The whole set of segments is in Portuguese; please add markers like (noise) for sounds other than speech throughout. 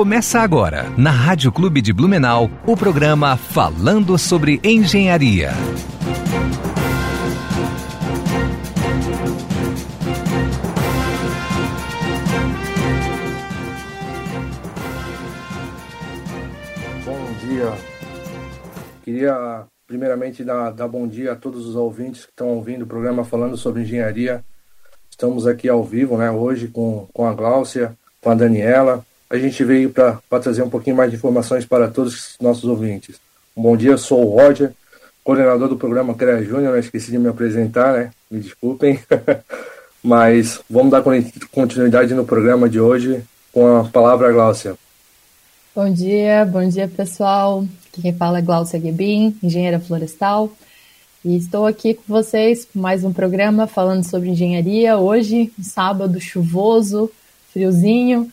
Começa agora, na Rádio Clube de Blumenau, o programa Falando sobre Engenharia. Bom dia. Queria primeiramente dar, dar bom dia a todos os ouvintes que estão ouvindo o programa falando sobre engenharia. Estamos aqui ao vivo, né, hoje com, com a Gláucia, com a Daniela. A gente veio para trazer um pouquinho mais de informações para todos os nossos ouvintes. Um bom dia, sou o Roger, coordenador do programa CREA Júnior. Esqueci de me apresentar, né? Me desculpem. (laughs) Mas vamos dar continuidade no programa de hoje com a palavra Gláucia. Bom dia, bom dia pessoal. Aqui quem fala é Gláucia Guebin, engenheira florestal. E estou aqui com vocês com mais um programa falando sobre engenharia. Hoje, um sábado chuvoso, friozinho,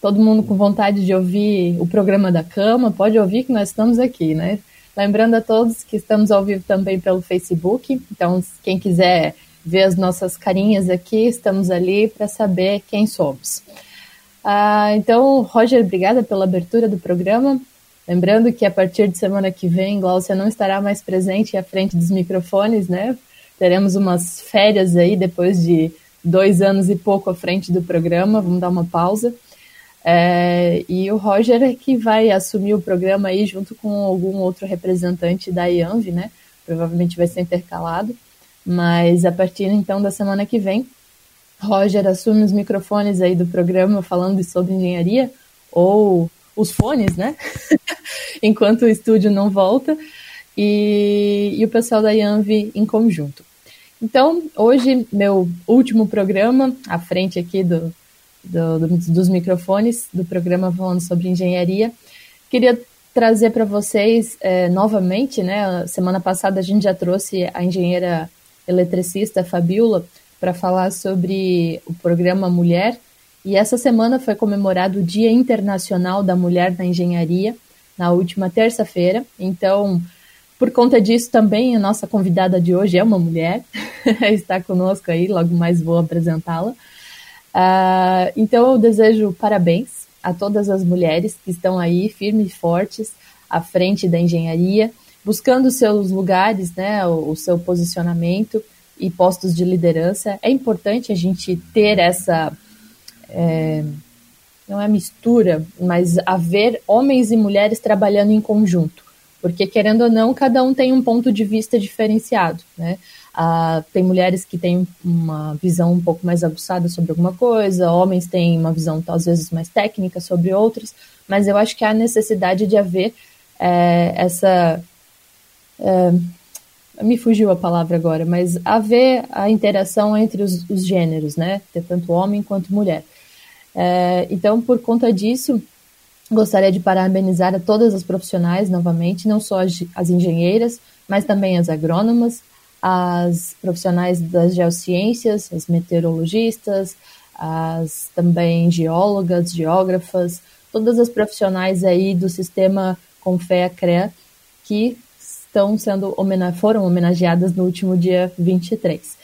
todo mundo com vontade de ouvir o programa da cama, pode ouvir que nós estamos aqui, né? Lembrando a todos que estamos ao vivo também pelo Facebook, então quem quiser ver as nossas carinhas aqui, estamos ali para saber quem somos. Ah, então, Roger, obrigada pela abertura do programa. Lembrando que a partir de semana que vem, Glaucia não estará mais presente à frente dos microfones, né? Teremos umas férias aí depois de dois anos e pouco à frente do programa, vamos dar uma pausa. É, e o Roger é que vai assumir o programa aí junto com algum outro representante da IANV, né? Provavelmente vai ser intercalado. Mas a partir então da semana que vem, Roger assume os microfones aí do programa falando sobre engenharia, ou os fones, né? (laughs) Enquanto o estúdio não volta, e, e o pessoal da Yanvi em conjunto. Então, hoje, meu último programa, à frente aqui do, do, do, dos microfones do programa falando sobre engenharia, queria trazer para vocês é, novamente, né? Semana passada a gente já trouxe a engenheira eletricista Fabiola para falar sobre o programa Mulher e essa semana foi comemorado o Dia Internacional da Mulher na Engenharia, na última terça-feira. Então, por conta disso, também a nossa convidada de hoje é uma mulher, (laughs) está conosco aí, logo mais vou apresentá-la. Uh, então, eu desejo parabéns a todas as mulheres que estão aí firmes e fortes à frente da engenharia, buscando seus lugares, né, o, o seu posicionamento e postos de liderança. É importante a gente ter essa é, não é mistura, mas haver homens e mulheres trabalhando em conjunto. Porque, querendo ou não, cada um tem um ponto de vista diferenciado, né? Ah, tem mulheres que têm uma visão um pouco mais aguçada sobre alguma coisa, homens têm uma visão, às vezes, mais técnica sobre outras, mas eu acho que há necessidade de haver é, essa. É, me fugiu a palavra agora, mas haver a interação entre os, os gêneros, né? Ter tanto homem quanto mulher. É, então, por conta disso, gostaria de parabenizar a todas as profissionais novamente, não só as, as engenheiras, mas também as agrônomas, as profissionais das geociências, as meteorologistas, as também geólogas, geógrafas, todas as profissionais aí do sistema Confea-CREA que estão sendo foram homenageadas no último dia 23.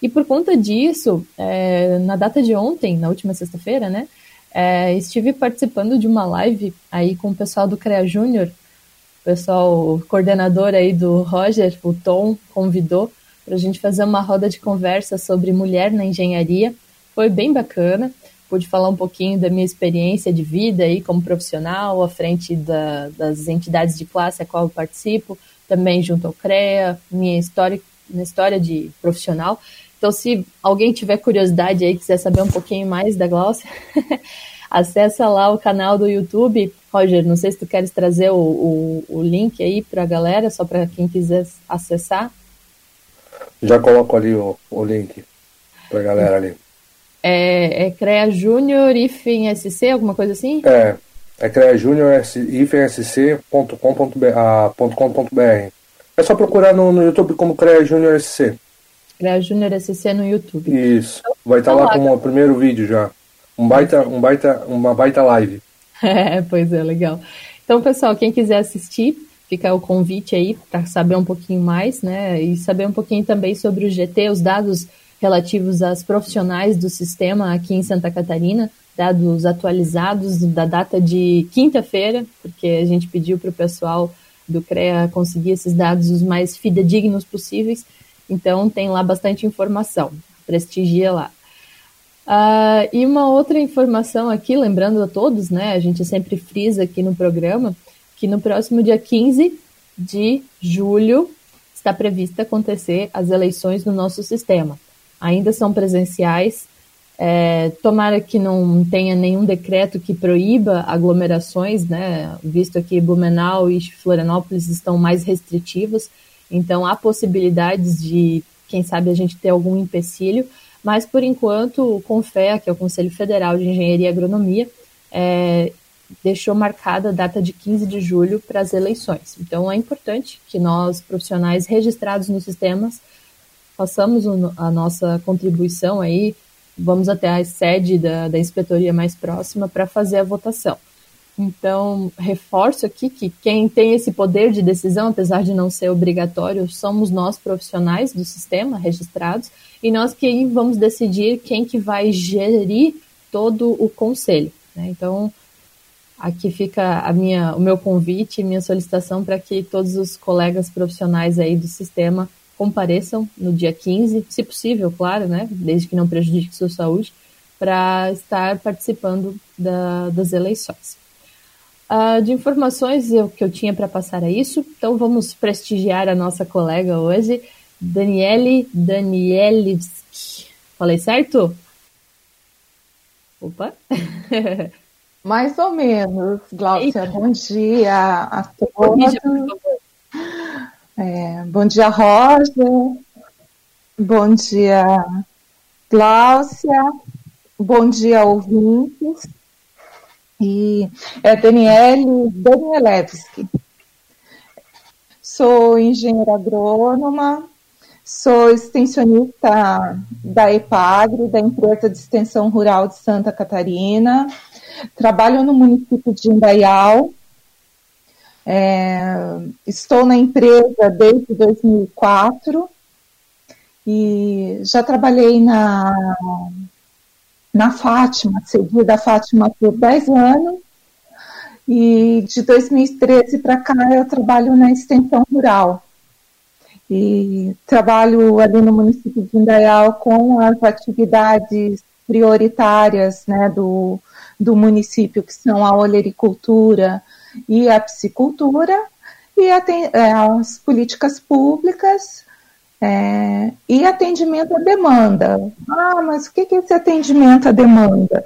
E por conta disso, é, na data de ontem, na última sexta-feira, né, é, estive participando de uma live aí com o pessoal do CREA Júnior, pessoal, o coordenador aí do Roger, o Tom, convidou para a gente fazer uma roda de conversa sobre mulher na engenharia. Foi bem bacana, pude falar um pouquinho da minha experiência de vida aí como profissional, à frente da, das entidades de classe a qual eu participo, também junto ao CREA, minha história, minha história de profissional. Então, se alguém tiver curiosidade aí, quiser saber um pouquinho mais da Glaucia, (laughs) acessa lá o canal do YouTube. Roger, não sei se tu queres trazer o, o, o link aí para a galera, só para quem quiser acessar. Já coloco ali o, o link para a galera ali. É, é CREA Júnior IFEM SC, alguma coisa assim? É, é CREA Júnior ifensc.com.br. Ah, é só procurar no, no YouTube como CREA Júnior SC. CREA Júnior SC no YouTube. Isso. Então, Vai estar tá lá, lá como o primeiro vídeo já. Um baita, um baita, uma baita live. (laughs) É, pois é, legal. Então, pessoal, quem quiser assistir, fica o convite aí para saber um pouquinho mais, né? E saber um pouquinho também sobre o GT, os dados relativos às profissionais do sistema aqui em Santa Catarina. dados atualizados da data de quinta-feira, porque a gente pediu para o pessoal do CREA conseguir esses dados os mais fidedignos possíveis, então tem lá bastante informação, prestigia lá. Uh, e uma outra informação aqui, lembrando a todos, né, a gente sempre frisa aqui no programa, que no próximo dia 15 de julho está prevista acontecer as eleições no nosso sistema. Ainda são presenciais, é, tomara que não tenha nenhum decreto que proíba aglomerações, né? Visto que Blumenau e Florianópolis estão mais restritivas, então há possibilidades de, quem sabe, a gente ter algum empecilho, mas por enquanto o CONFEA, que é o Conselho Federal de Engenharia e Agronomia, é, deixou marcada a data de 15 de julho para as eleições. Então é importante que nós, profissionais registrados nos sistemas, façamos a nossa contribuição aí, vamos até a sede da, da inspetoria mais próxima para fazer a votação. Então, reforço aqui que quem tem esse poder de decisão, apesar de não ser obrigatório, somos nós profissionais do sistema registrados e nós que vamos decidir quem que vai gerir todo o conselho. Né? Então, aqui fica a minha, o meu convite, minha solicitação para que todos os colegas profissionais aí do sistema compareçam no dia 15, se possível, claro, né, desde que não prejudique sua saúde, para estar participando da, das eleições. Uh, de informações eu, que eu tinha para passar a isso, então vamos prestigiar a nossa colega hoje, Daniele Danielewski. Falei certo? Opa! (laughs) Mais ou menos, Glaucia. Bom dia a todos. É, bom dia, Rosa. Bom dia, Gláucia. Bom dia, ouvintes. E é Daniele Danielewski. Sou engenheira agrônoma, sou extensionista da EPAGRE, da Empresa de Extensão Rural de Santa Catarina. Trabalho no município de Indaial. É, estou na empresa desde 2004 e já trabalhei na, na Fátima, segui da Fátima por 10 anos. E de 2013 para cá eu trabalho na extensão rural. E trabalho ali no município de Indaial com as atividades prioritárias né, do, do município, que são a olericultura e a piscicultura, e é, as políticas públicas é, e atendimento à demanda. Ah, mas o que é esse atendimento à demanda?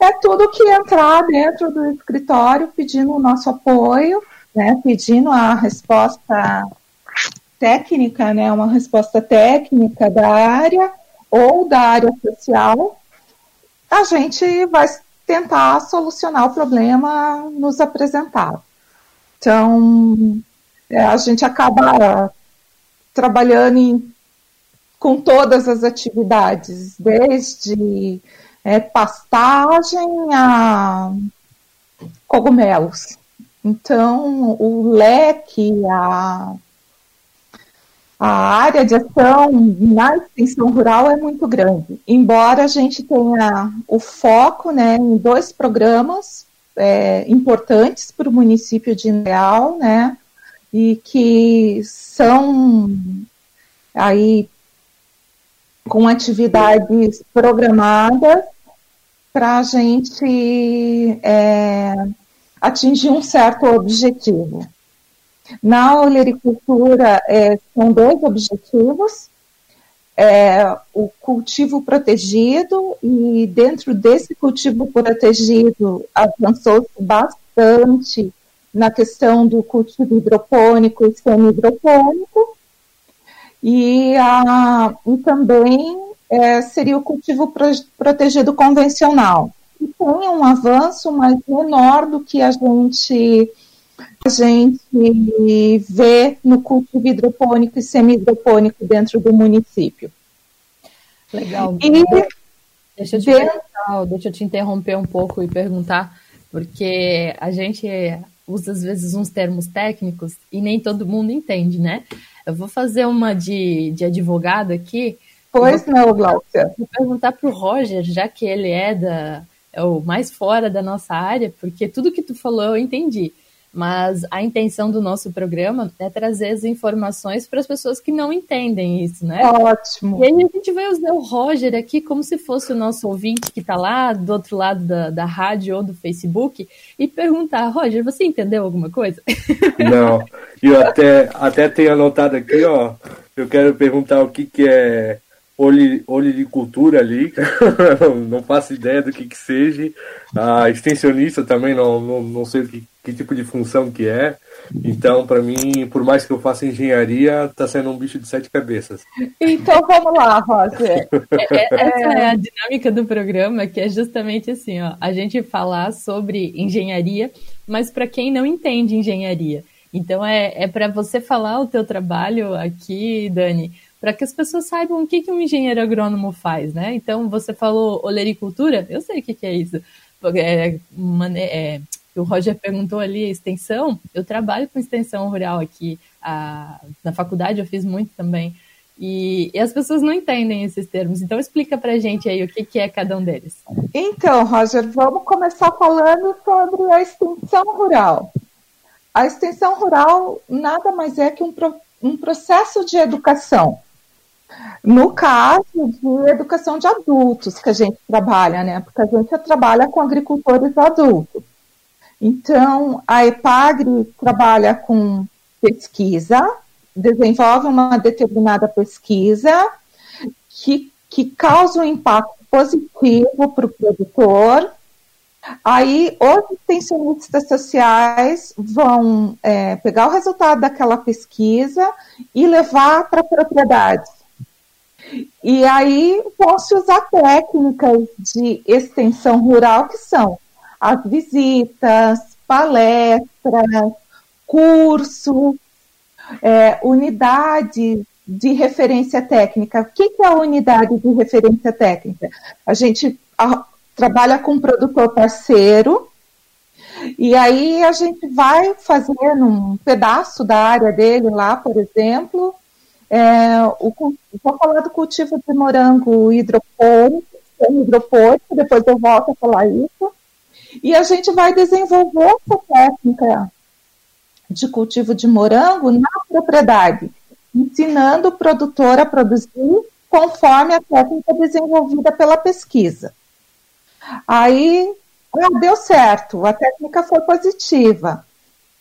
É tudo que entrar dentro do escritório pedindo o nosso apoio, né, pedindo a resposta técnica, né, uma resposta técnica da área ou da área social, a gente vai tentar solucionar o problema nos apresentado. Então, é, a gente acaba trabalhando em, com todas as atividades, desde é, pastagem a cogumelos. Então, o leque, a a área de ação na extensão rural é muito grande. Embora a gente tenha o foco né, em dois programas é, importantes para o município de Indaial, né, e que são aí com atividades programadas para a gente é, atingir um certo objetivo. Na olericultura, é, são dois objetivos. É, o cultivo protegido, e dentro desse cultivo protegido avançou-se bastante na questão do cultivo hidropônico e semi-hidropônico, e, a, e também é, seria o cultivo pro, protegido convencional. E tem um avanço, mas menor do que a gente a gente vê no cultivo hidropônico e semi-hidropônico dentro do município. Legal. E deixa eu, te de... deixa eu te interromper um pouco e perguntar, porque a gente usa às vezes uns termos técnicos e nem todo mundo entende, né? Eu vou fazer uma de, de advogado aqui. Pois não, Glaucia. Vou perguntar para o Roger, já que ele é da, é o mais fora da nossa área, porque tudo que tu falou eu entendi. Mas a intenção do nosso programa é trazer as informações para as pessoas que não entendem isso, né? Ótimo. E aí a gente vai usar o Roger aqui como se fosse o nosso ouvinte que está lá do outro lado da, da rádio ou do Facebook e perguntar, Roger, você entendeu alguma coisa? (laughs) Não, eu até, até tenho anotado aqui, ó, eu quero perguntar o que, que é olericultura ali, (laughs) não faço ideia do que que seja. A extensionista também não, não, não sei que, que tipo de função que é. Então, para mim, por mais que eu faça engenharia, está sendo um bicho de sete cabeças. Então, vamos lá, Roger. (laughs) É, é, essa é a dinâmica do programa, que é justamente assim, ó, a gente falar sobre engenharia, mas para quem não entende engenharia. Então, é, é para você falar o teu trabalho aqui, Dani, para que as pessoas saibam o que, que um engenheiro agrônomo faz, né? Então, você falou olericultura, eu sei o que, que é isso. É, é, o Roger perguntou ali extensão, eu trabalho com extensão rural aqui a, na faculdade, eu fiz muito também. E, e, as pessoas não entendem esses termos. Então explica para gente aí o que, que é cada um deles. Então, Roger, vamos começar falando sobre a extensão rural. A extensão rural nada mais é que um, um processo de educação no caso de educação de adultos que a gente trabalha, né? Porque a gente trabalha com agricultores adultos. Então, a EPAGRE trabalha com pesquisa, desenvolve uma determinada pesquisa que, que causa um impacto positivo para o produtor. Aí, os extensionistas sociais vão é, pegar o resultado daquela pesquisa e levar para a propriedade e aí se usar técnicas de extensão rural, que são as visitas, palestras, cursos, é, unidades de referência técnica. O que, que é a unidade de referência técnica? A gente a, trabalha com produtor parceiro, e aí a gente vai fazer um pedaço da área dele lá, por exemplo, é, o, vou falar do cultivo de morango hidropônico, hidropônico, depois eu volto a falar isso. E a gente vai desenvolver essa técnica de cultivo de morango na propriedade, ensinando o produtor a produzir conforme a técnica desenvolvida pela pesquisa. Aí ah, deu certo, a técnica foi positiva.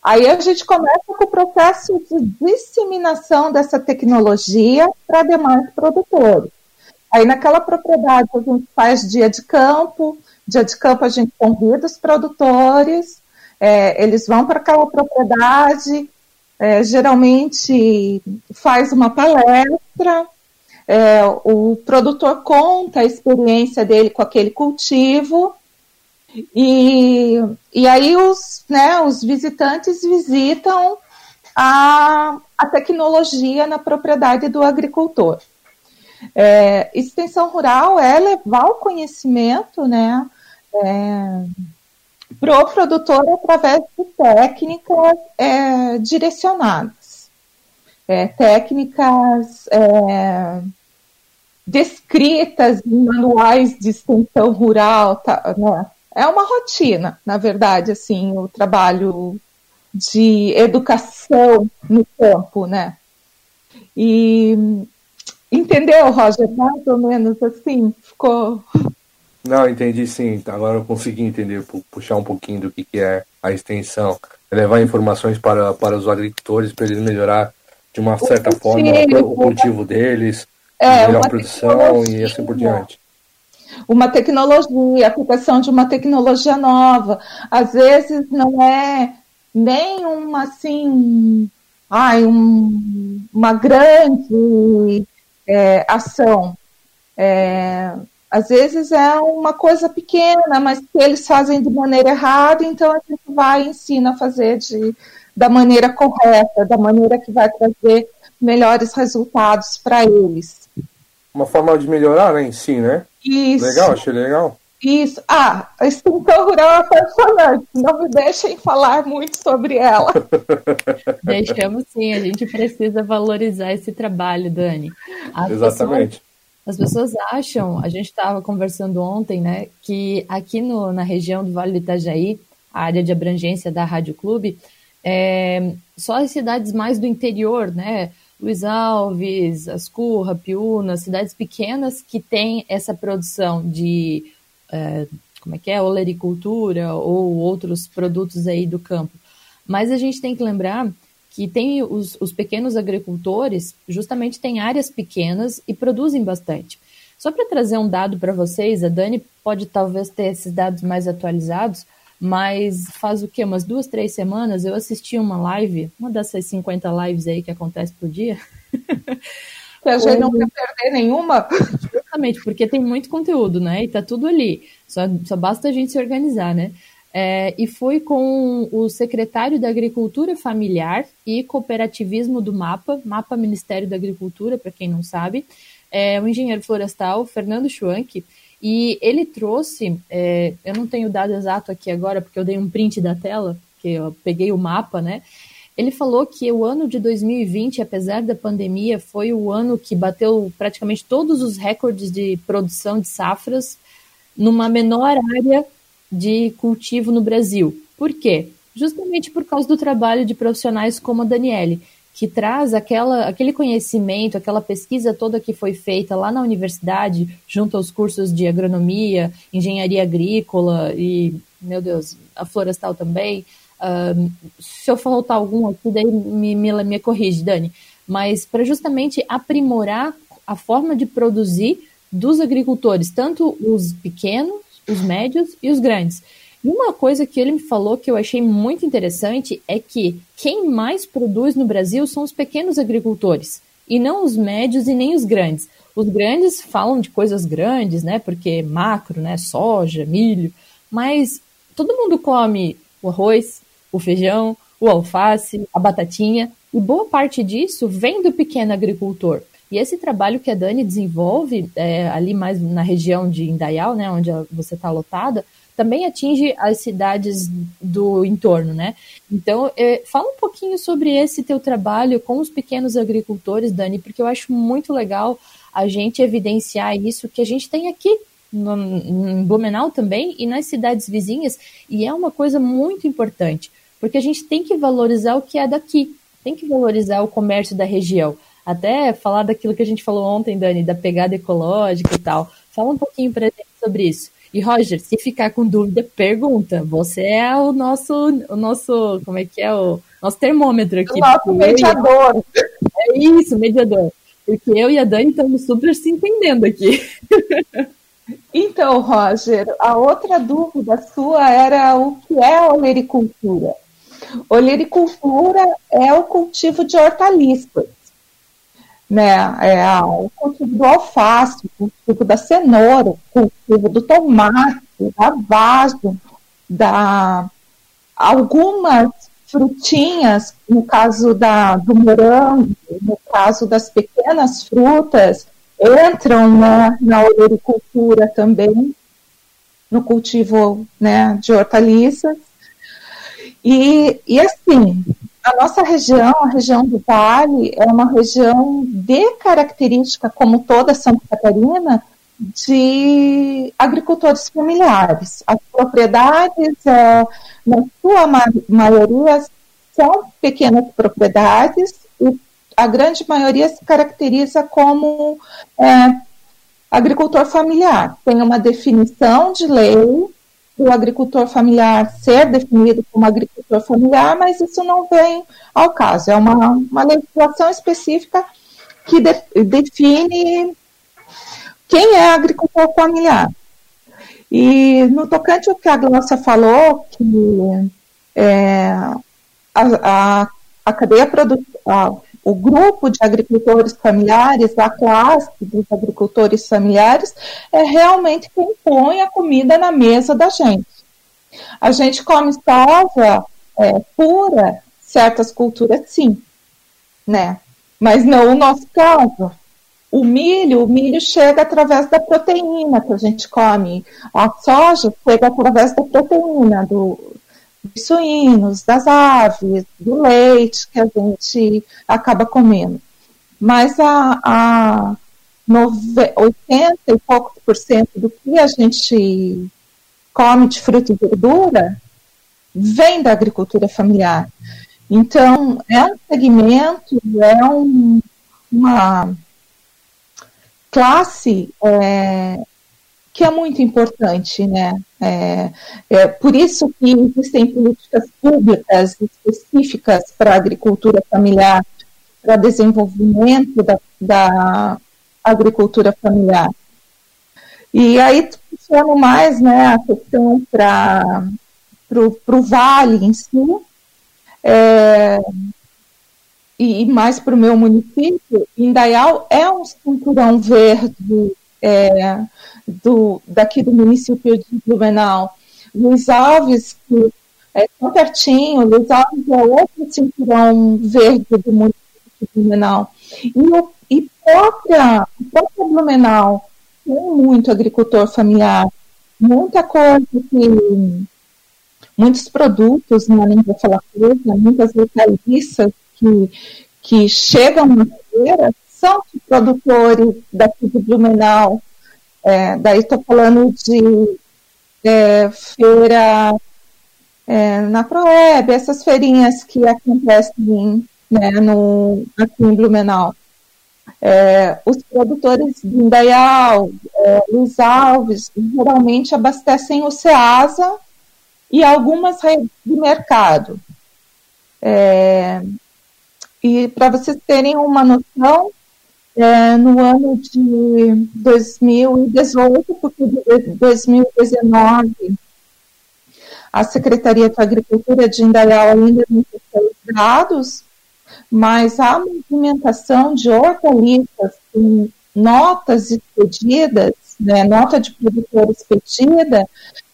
Aí a gente começa com o processo de disseminação dessa tecnologia para demais produtores. Aí naquela propriedade a gente faz dia de campo, dia de campo a gente convida os produtores, é, eles vão para aquela propriedade, é, geralmente faz uma palestra, é, o produtor conta a experiência dele com aquele cultivo, e, e aí os, né, os visitantes visitam a, a tecnologia na propriedade do agricultor. É, extensão rural é levar o conhecimento né, é, para o produtor através de técnicas é, direcionadas. É, técnicas é, descritas em manuais de extensão rural, tá, né, é uma rotina, na verdade, assim, o trabalho de educação no campo, né? E entendeu, Roger? Mais ou menos assim, ficou. Não, entendi sim. Agora eu consegui entender, puxar um pouquinho do que, que é a extensão, levar informações para, para os agricultores para eles melhorar de uma certa o forma o cultivo deles, é, melhor produção e assim por diante uma tecnologia, aplicação de uma tecnologia nova. Às vezes não é nem uma assim, ai, um, uma grande é, ação. É, às vezes é uma coisa pequena, mas que eles fazem de maneira errada, então a gente vai e ensina a fazer de, da maneira correta, da maneira que vai trazer melhores resultados para eles. Uma forma de melhorar né, em si, né? Isso. Legal, achei legal. Isso. Ah, a extinção rural é apaixonante. Não me deixem falar muito sobre ela. (laughs) Deixamos sim, a gente precisa valorizar esse trabalho, Dani. As Exatamente. Pessoas, As pessoas acham, a gente estava conversando ontem, né, que aqui no, na região do Vale do Itajaí, a área de abrangência da Rádio Clube, é, só as cidades mais do interior, né, Luiz Alves, Ascurra, Piúna, cidades pequenas que têm essa produção de, é, como é que é, olericultura ou outros produtos aí do campo. Mas a gente tem que lembrar que tem os, os pequenos agricultores, justamente têm áreas pequenas e produzem bastante. Só para trazer um dado para vocês, a Dani pode talvez ter esses dados mais atualizados, mas faz o quê? Umas duas, três semanas eu assisti uma live, uma dessas 50 lives aí que acontece por dia. (laughs) A gente não quer perder nenhuma. (laughs) Justamente, porque tem muito conteúdo, né? E tá tudo ali. Só, só basta a gente se organizar, né? É, e foi com o secretário da Agricultura Familiar e Cooperativismo do MAPA, MAPA Ministério da Agricultura, para quem não sabe, é, o engenheiro florestal Fernando Schwank, e ele trouxe, é, eu não tenho o dado exato aqui agora, porque eu dei um print da tela, que eu peguei o mapa, né? Ele falou que o ano de 2020, apesar da pandemia, foi o ano que bateu praticamente todos os recordes de produção de safras numa menor área de cultivo no Brasil. Por quê? Justamente por causa do trabalho de profissionais como a Daniele, que traz aquela, aquele conhecimento, aquela pesquisa toda que foi feita lá na universidade, junto aos cursos de agronomia, engenharia agrícola e, meu Deus, a florestal também. Uh, se eu faltar algum aqui, daí me, me, me corrige, Dani. Mas para justamente aprimorar a forma de produzir dos agricultores, tanto os pequenos os médios e os grandes. Uma coisa que ele me falou que eu achei muito interessante é que quem mais produz no Brasil são os pequenos agricultores, e não os médios e nem os grandes. Os grandes falam de coisas grandes, né? Porque macro, né? Soja, milho, mas todo mundo come o arroz, o feijão, o alface, a batatinha, e boa parte disso vem do pequeno agricultor. E esse trabalho que a Dani desenvolve é, ali mais na região de Indaial, né, onde você está lotada, também atinge as cidades do entorno, né? Então, é, fala um pouquinho sobre esse teu trabalho com os pequenos agricultores, Dani, porque eu acho muito legal a gente evidenciar isso que a gente tem aqui no, em Blumenau também e nas cidades vizinhas, e é uma coisa muito importante, porque a gente tem que valorizar o que é daqui, tem que valorizar o comércio da região até falar daquilo que a gente falou ontem, Dani, da pegada ecológica e tal. Fala um pouquinho pra gente sobre isso. E Roger, se ficar com dúvida, pergunta. Você é o nosso, o nosso, como é que é o nosso termômetro aqui. O nosso mediador. É isso, mediador. Porque eu e a Dani estamos super se entendendo aqui. (laughs) Então, Roger, a outra dúvida sua era o que é a olericultura. Olericultura é o cultivo de hortaliças né, é, o cultivo do alface, o cultivo da cenoura, o cultivo do tomate, da vaso, da algumas frutinhas, no caso da, do morango, no caso das pequenas frutas, entram né, na olericultura também, no cultivo né, de hortaliças. E, e assim, a nossa região, a região do Vale, é uma região de característica, como toda Santa Catarina, de agricultores familiares. As propriedades, é, na sua maioria, são pequenas propriedades e a grande maioria se caracteriza como é, agricultor familiar. Tem uma definição de lei do agricultor familiar ser definido como agricultor familiar, mas isso não vem ao caso. É uma, uma legislação específica que de, define quem é agricultor familiar. E no tocante ao que a Glaucia falou, que é, a, a, a cadeia produtiva, o grupo de agricultores familiares, a classe dos agricultores familiares, é realmente quem põe a comida na mesa da gente. A gente come soja é, pura, certas culturas sim, né? Mas não o nosso caso. O milho, o milho chega através da proteína que a gente come. A soja chega através da proteína do, dos suínos, das aves, do leite que a gente acaba comendo. Mas a, a, 80 e poucos por cento do que a gente come de fruta e verdura vem da agricultura familiar. Então, é um segmento, é um, uma classe é, que é muito importante, né? É, é, por isso que existem políticas públicas específicas para a agricultura familiar, para desenvolvimento da, da agricultura familiar. E aí funciona mais né, a questão para o vale em si, é, e mais para o meu município, Indaial é um cinturão verde é, do, daqui do município de Blumenau. Luiz Alves, que é tão pertinho, Luiz Alves é outro cinturão verde do município de Blumenau. E, o, e própria, própria Blumenau tem muito agricultor familiar, muita coisa que muitos produtos, não nem vou falar coisa, muitas hortaliças que, que chegam na feira são produtores daqui de Blumenau. É, daí estou falando de é, feira é, na Proeb, essas feirinhas que acontecem né, no, aqui em Blumenau. É, os produtores de Indaial, é, Luiz Alves, geralmente abastecem o Ceasa e algumas redes de mercado. É, e para vocês terem uma noção, é, no ano de 2018, porque 2019 a Secretaria de Agricultura de Indaial ainda não tem dados, mas a movimentação de hortaliças com notas expedidas, né, nota de produtor expedida,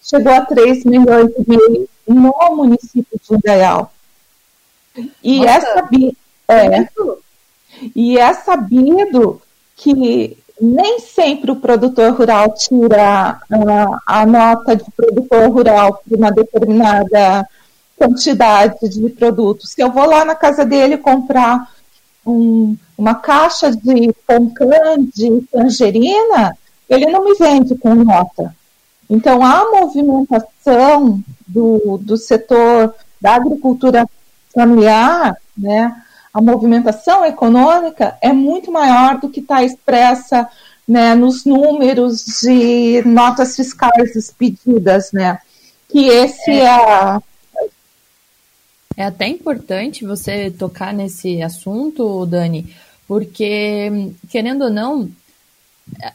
chegou a 3 milhões e meio no município de Indaial. E Nossa. é sabido, é, e é sabido que nem sempre o produtor rural tira a, a nota de produtor rural por uma determinada quantidade de produtos. Se eu vou lá na casa dele comprar um, uma caixa de poncã de tangerina, ele não me vende com nota. Então, a movimentação do, do setor da agricultura familiar, né, a movimentação econômica é muito maior do que está expressa né, nos números de notas fiscais expedidas, né? Que esse é, é é até importante você tocar nesse assunto, Dani, porque, querendo ou não,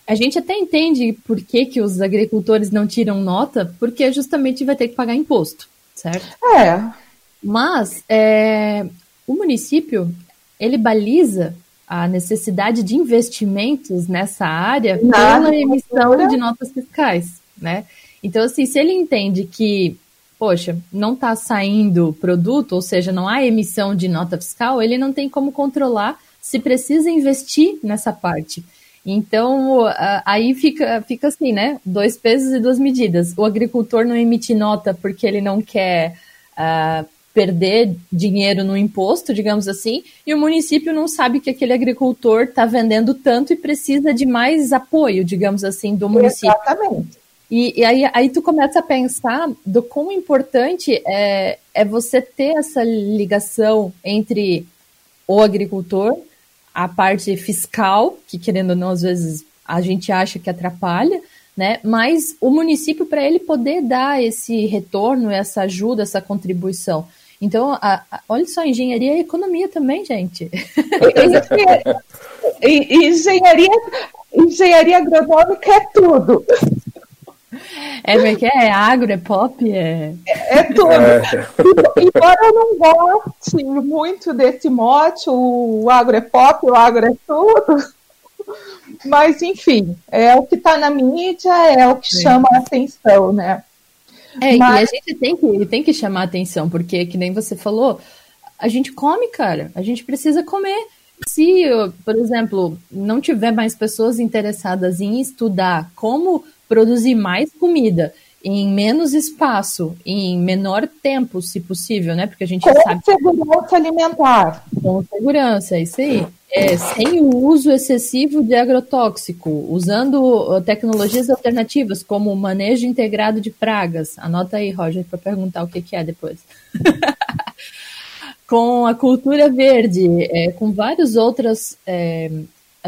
a gente até entende por que, que os agricultores não tiram nota, porque justamente vai ter que pagar imposto, certo? É. Mas é, o município ele baliza a necessidade de investimentos nessa área pela emissão de notas fiscais, né? Então, assim, se ele entende que, poxa, não está saindo produto, ou seja, não há emissão de nota fiscal, ele não tem como controlar se precisa investir nessa parte. Então, aí fica, fica assim, né? Dois pesos e duas medidas. O agricultor não emite nota porque ele não quer uh, perder dinheiro no imposto, digamos assim, e o município não sabe que aquele agricultor está vendendo tanto e precisa de mais apoio, digamos assim, do município. Exatamente. E, e aí, aí tu começa a pensar do quão importante é, é você ter essa ligação entre o agricultor a parte fiscal, que querendo ou não, às vezes a gente acha que atrapalha, né? Mas o município, para ele poder dar esse retorno, essa ajuda, essa contribuição. Então, a, a, olha só, engenharia e economia também, gente. (laughs) engenharia, engenharia agronômica é tudo. É, é que é, é agro, é pop, é. É, é tudo. É. Embora eu não goste muito desse mote, o agro é pop, o agro é tudo. Mas, enfim, é o que está na mídia, é o que Sim. chama a atenção, né? É, Mas... e a gente tem que, tem que chamar atenção, porque, que nem você falou, a gente come, cara, a gente precisa comer. Se, por exemplo, não tiver mais pessoas interessadas em estudar como produzir mais comida em menos espaço, em menor tempo, se possível, né? Porque a gente com sabe. Com segurança alimentar. Com segurança, é isso aí. é, sem o uso excessivo de agrotóxico, usando uh, tecnologias alternativas, como o manejo integrado de pragas. Anota aí, Roger, para perguntar o que, que é depois. (laughs) com a cultura verde, é, com várias outras é,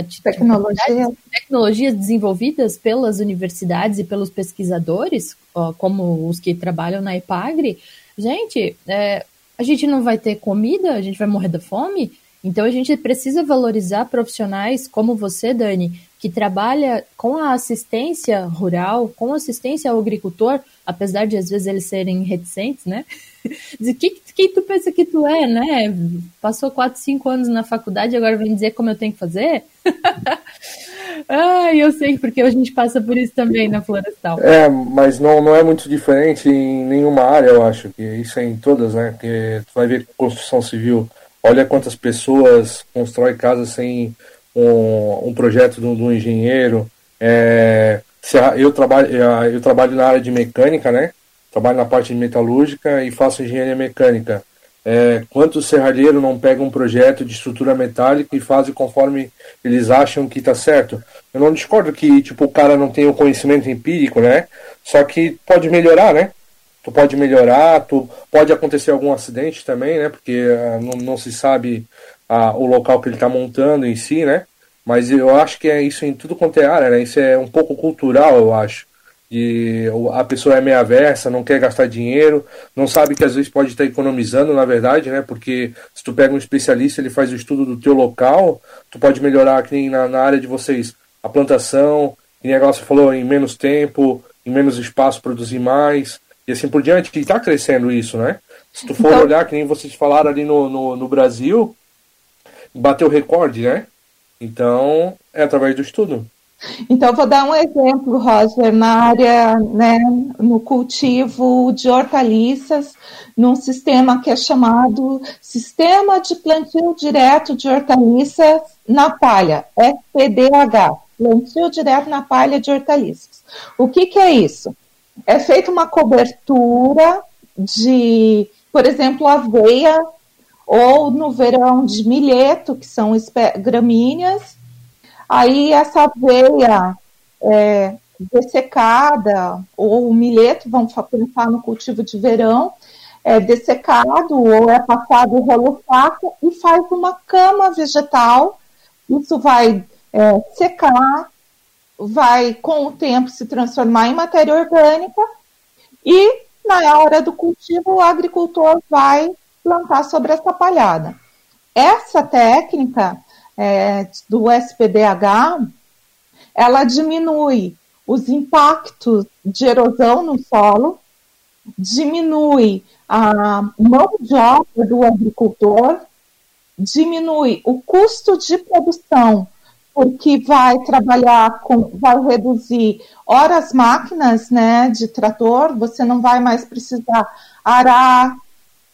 tecnologias. tecnologias desenvolvidas pelas universidades e pelos pesquisadores, ó, como os que trabalham na IPAGRE, gente, é, a gente não vai ter comida, a gente vai morrer da fome. Então a gente precisa valorizar profissionais como você, Dani, que trabalha com a assistência rural, com assistência ao agricultor, apesar de às vezes eles serem reticentes, né? (laughs) De que, quem tu pensa que tu é, né? Passou 4, 5 anos na faculdade agora vem dizer como eu tenho que fazer? (laughs) ah, eu sei, porque a gente passa por isso também na Florestal. É, mas não, não é muito diferente em nenhuma área, eu acho, que isso é em todas, né? Que tu vai ver construção civil, olha quantas pessoas constroem casas sem um, um projeto do, do engenheiro. É, eu, trabalho, eu trabalho na área de mecânica, né? Trabalho na parte de metalúrgica e faço engenharia mecânica. É, quantos serralheiros não pegam um projeto de estrutura metálica e fazem conforme eles acham que está certo? Eu não discordo que tipo o cara não tem o conhecimento empírico, né? Só que pode melhorar, né? Tu pode melhorar, tu pode acontecer algum acidente também, né? Porque uh, não, não se sabe uh, o local que ele está montando em si, né? Mas eu acho que é isso em tudo quanto é área, né? Isso é um pouco cultural, eu acho. E a pessoa é meia versa, não quer gastar dinheiro, não sabe que às vezes pode estar economizando, na verdade, né? Porque se tu pega um especialista, ele faz o estudo do teu local, tu pode melhorar aqui na, na área de vocês a plantação, nem você falou, em menos tempo, em menos espaço, produzir mais, e assim por diante, e está crescendo isso, né? Se tu for então... olhar, que nem vocês falaram ali no, no, no Brasil, bateu recorde, né? Então, é através do estudo. Então, vou dar um exemplo, Roger, na área, né, no cultivo de hortaliças, num sistema que é chamado Sistema de Plantio Direto de Hortaliças na Palha, SPDH, Plantio Direto na Palha de Hortaliças. O que, que é isso? É feita uma cobertura de, por exemplo, aveia, ou no verão de milheto, que são gramíneas, Aí essa aveia é, dessecada, ou o milheto, vamos pensar no cultivo de verão, é dessecado ou é passado o rolo e faz uma cama vegetal. Isso vai é, secar, vai com o tempo se transformar em matéria orgânica e na hora do cultivo o agricultor vai plantar sobre essa palhada. Essa técnica é, do SPDH, ela diminui os impactos de erosão no solo, diminui a mão de obra do agricultor, diminui o custo de produção, porque vai trabalhar com, vai reduzir horas máquinas, né, de trator, você não vai mais precisar arar,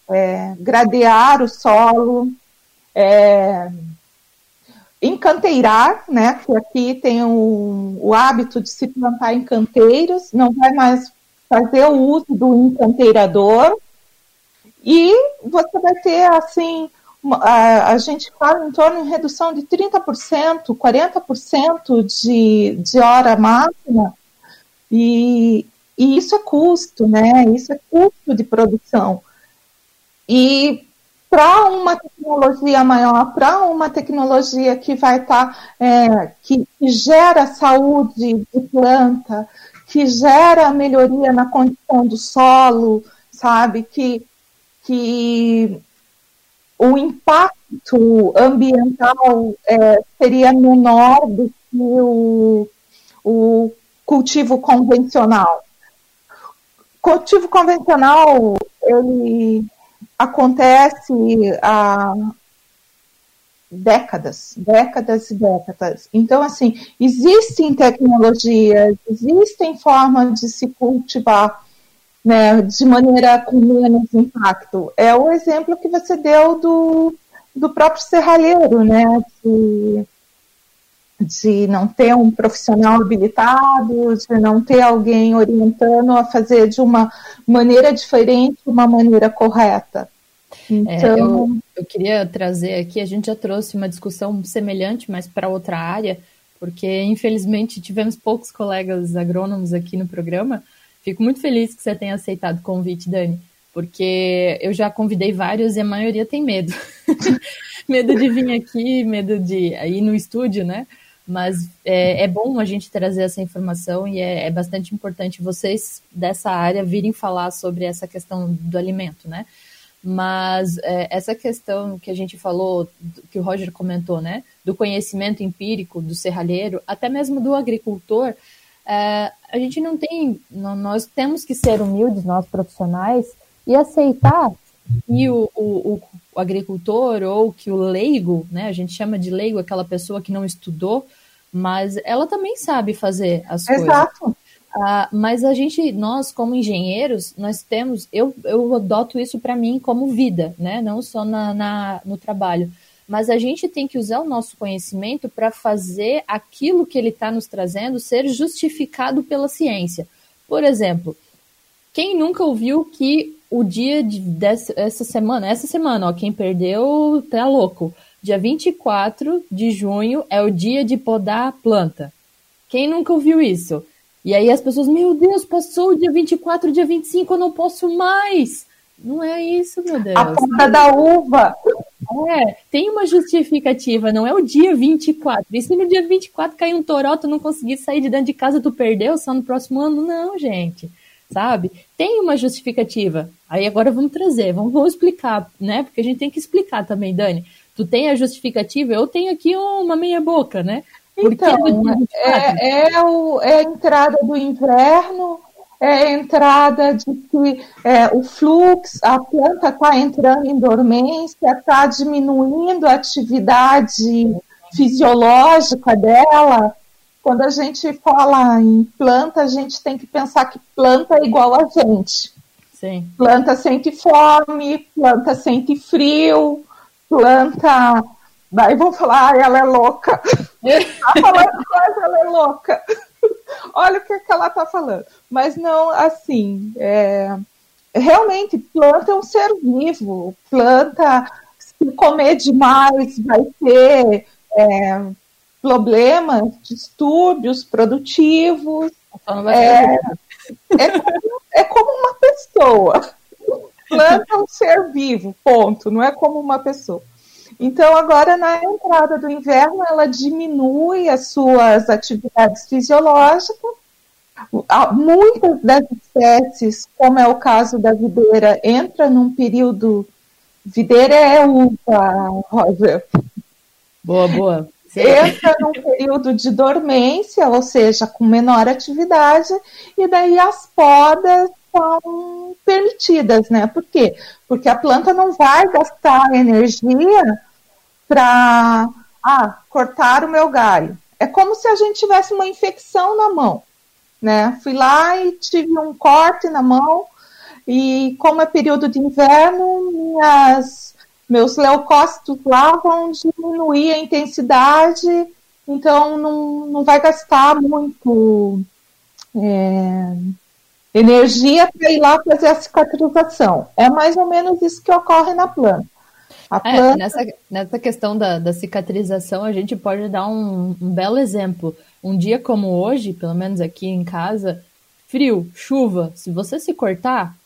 é, gradear o solo, é, encanteirar, né? Que aqui tem o, o hábito de se plantar em canteiros, não vai mais fazer o uso do encanteirador. E você vai ter, assim, a, a gente fala em torno de redução de 30%, 40% de, de hora máxima, e, e isso é custo, né? Isso é custo de produção. E para uma tecnologia maior, para uma tecnologia que vai estar, tá, é, que, que, gera saúde de planta, que gera melhoria na condição do solo, sabe? Que, que o impacto ambiental é, seria menor do que o, o cultivo convencional. Cultivo convencional, ele acontece há décadas, décadas e décadas. Então, assim, existem tecnologias, existem formas de se cultivar né, de maneira com menos impacto. É o exemplo que você deu do, do próprio serralheiro, né, de, de não ter um profissional habilitado, de não ter alguém orientando a fazer de uma maneira diferente, uma maneira correta. Então... É, eu, eu queria trazer aqui, a gente já trouxe uma discussão semelhante, mas para outra área, porque infelizmente tivemos poucos colegas agrônomos aqui no programa. Fico muito feliz que você tenha aceitado o convite, Dani, porque eu já convidei vários e a maioria tem medo. (laughs) medo de vir aqui, medo de ir no estúdio, né? Mas é, é bom a gente trazer essa informação e é, é, bastante importante vocês dessa área virem falar sobre essa questão do alimento, né? Mas é, essa questão que a gente falou, que o Roger comentou, né? Do conhecimento empírico do serralheiro, até mesmo do agricultor, é, a gente não tem, nós temos que ser humildes, nós profissionais, e aceitar que o, o, o, agricultor ou que o leigo, né, a gente chama de leigo aquela pessoa que não estudou, mas ela também sabe fazer as Exato. coisas. Ah, mas a gente, nós como engenheiros, nós temos, eu, eu adoto isso para mim como vida, né? Não só na, na, no trabalho. Mas a gente tem que usar o nosso conhecimento para fazer aquilo que ele está nos trazendo ser justificado pela ciência. Por exemplo, quem nunca ouviu que o dia de, dessa essa semana, essa semana, ó, quem perdeu tá louco. Dia 24 de junho é o dia de podar a planta. Quem nunca ouviu isso? E aí as pessoas, meu Deus, passou o dia 24, dia 25, eu não posso mais. Não é isso, meu Deus. A ponta da uva. É, tem uma justificativa, não é o dia 24. E se no dia 24 cair um toró, tu não conseguir sair de dentro de casa, tu perdeu só no próximo ano? Não, gente sabe? Tem uma justificativa. Aí agora vamos trazer, vamos, vamos explicar, né? Porque a gente tem que explicar também, Dani. Tu tem a justificativa, eu tenho aqui uma meia boca, né? então, é, é, o, é a entrada do inverno, é a entrada de que é, o fluxo, a planta está entrando em dormência, está diminuindo a atividade fisiológica dela, quando a gente fala em planta, a gente tem que pensar que planta é igual a gente. Sim. Planta sente fome, planta sente frio, planta. Daí vão falar, ah, ela é louca. tá falando coisa, ela é louca. Olha o que, que ela tá falando. Mas não, assim, é... realmente, planta é um ser vivo. Planta, se comer demais, vai ter. É problemas, distúrbios produtivos. É, é, como, é como uma pessoa. Planta é um ser vivo, ponto. Não é como uma pessoa. Então, agora, na entrada do inverno, ela diminui as suas atividades fisiológicas. Muitas das espécies, como é o caso da videira, entra num período. Videira é uva, Roger. Boa, boa entra num período de dormência, ou seja, com menor atividade, e daí as podas são permitidas, né? Por quê? Porque a planta não vai gastar energia para ah, cortar o meu galho. É como se a gente tivesse uma infecção na mão, né? Fui lá e tive um corte na mão, e como é período de inverno, minhas meus leucócitos lá vão diminuir a intensidade, então não, não vai gastar muito é, energia para ir lá fazer a cicatrização. É mais ou menos isso que ocorre na planta. É, planta... É, nessa, nessa questão da, da cicatrização, a gente pode dar um, um belo exemplo. Um dia como hoje, pelo menos aqui em casa, frio, chuva, se você se cortar,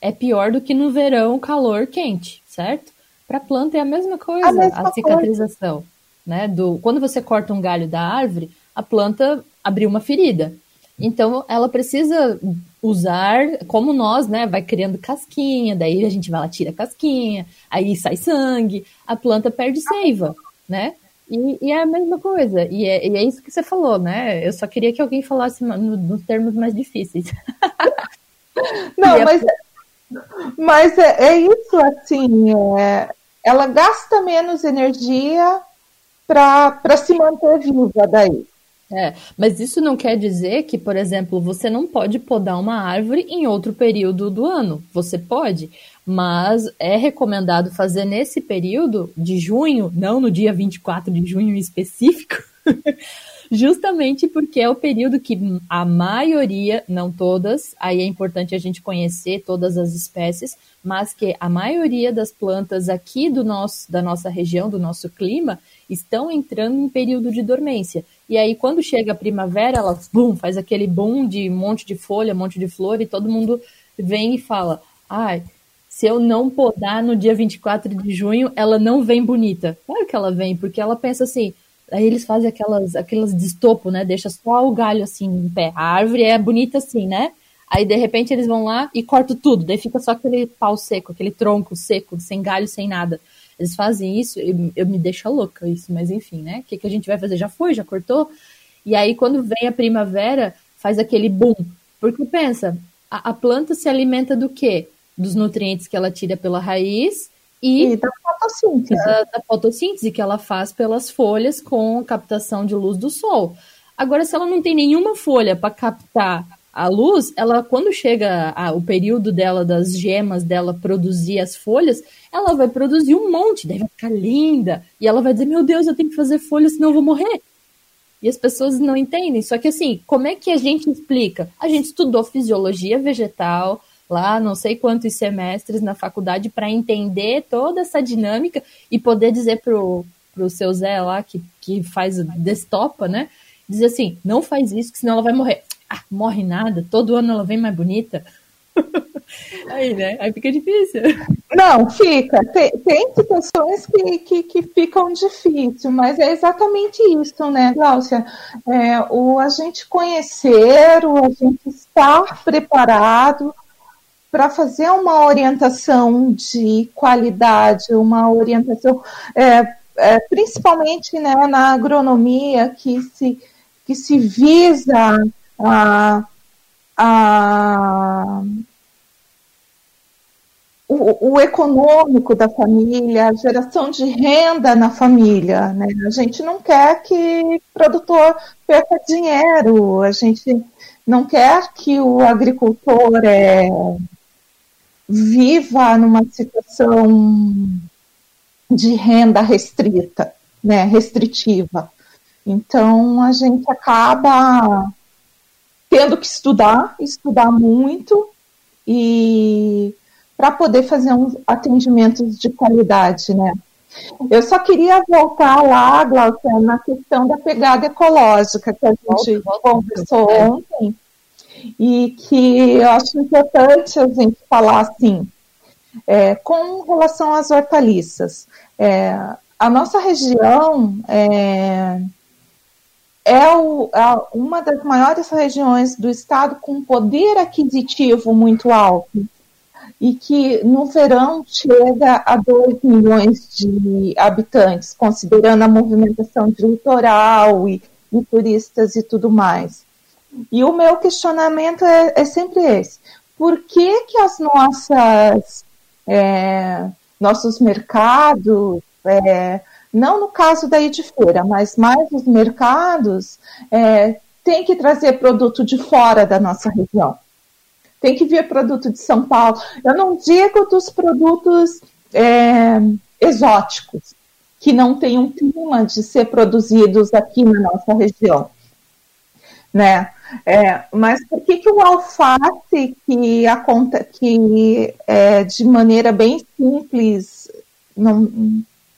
é pior do que no verão, calor quente, certo? Para a planta é a mesma coisa, a, mesma a cicatrização. Coisa. Né? Do, quando você corta um galho da árvore, a planta abriu uma ferida. Então, ela precisa usar, como nós, né? Vai criando casquinha, daí a gente vai lá, tira a casquinha, aí sai sangue, a planta perde seiva, né? E, e é a mesma coisa. E é, e é, isso que você falou, né? Eu só queria que alguém falasse no, nos termos mais difíceis. (laughs) Não, (laughs) mas, mas é, é, isso, assim, é, ela gasta menos energia para se manter viva daí. É, mas isso não quer dizer que, por exemplo, você não pode podar uma árvore em outro período do ano. Você pode, mas é recomendado fazer nesse período de junho, não no dia 24 de junho em específico, (laughs) justamente porque é o período que a maioria, não todas, aí é importante a gente conhecer todas as espécies, mas que a maioria das plantas aqui do nosso, da nossa região, do nosso clima, estão entrando em período de dormência. E aí, quando chega a primavera, ela boom, faz aquele boom de monte de folha, monte de flor, e todo mundo vem e fala: ai, se eu não podar no dia 24 de junho, ela não vem bonita. Claro que ela vem, porque ela pensa assim. Aí eles fazem aquelas, aquelas de estopo, né? Deixa só o galho assim em pé. A árvore é bonita assim, né? Aí de repente eles vão lá e cortam tudo. Daí fica só aquele pau seco, aquele tronco seco, sem galho, sem nada. Eles fazem isso, eu, eu me deixa louca isso, mas enfim, né? O que, que a gente vai fazer? Já foi, já cortou? E aí quando vem a primavera, faz aquele boom. Porque pensa, a, a planta se alimenta do quê? dos nutrientes que ela tira pela raiz e, e da fotossíntese. Da, da, fotossíntese que ela faz pelas folhas com captação de luz do sol. Agora, se ela não tem nenhuma folha para captar a luz, ela quando chega a, o período dela das gemas dela produzir as folhas, ela vai produzir um monte, deve ficar linda. E ela vai dizer: "Meu Deus, eu tenho que fazer folha, senão eu vou morrer". E as pessoas não entendem. Só que assim, como é que a gente explica? A gente estudou fisiologia vegetal, lá não sei quantos semestres na faculdade para entender toda essa dinâmica e poder dizer pro, pro seu Zé lá, que, que faz destopa, né? Dizer assim, não faz isso, que senão ela vai morrer. Ah, morre nada, todo ano ela vem mais bonita. Aí, né? Aí fica difícil. Não, fica. Tem, tem situações que, que, que, ficam difíceis, mas é exatamente isso, né, Gláucia? É, o a gente conhecer, o a gente estar preparado, para fazer uma orientação de qualidade, uma orientação, é, é, principalmente né, na agronomia, que se, que se visa a, a, o, o, econômico da família, a geração de renda na família. Né? A gente não quer que o produtor perca dinheiro, a gente não quer que o agricultor é, viva numa situação de renda restrita, né, restritiva. Então a gente acaba tendo que estudar, estudar muito e para poder fazer uns atendimentos de qualidade, né? Eu só queria voltar lá, Glaucia, na questão da pegada ecológica que a gente volta, volta. conversou ontem e que eu acho importante a gente falar assim, é, com relação às hortaliças. É, a nossa região é, é o, uma das maiores regiões do estado com poder aquisitivo muito alto e que no verão chega a 2 milhões de habitantes, considerando a movimentação de litoral e, e turistas e tudo mais. E o meu questionamento é, é sempre esse: por que, que as nossas é, nossos mercados, é, não no caso daí de feira, mas mais os mercados, é, tem que trazer produto de fora da nossa região. Tem que vir produto de São Paulo. Eu não digo dos produtos é, exóticos, que não têm um clima de ser produzidos aqui na nossa região. Né? É, mas por que, que o alface, que, a conta, que é, de maneira bem simples,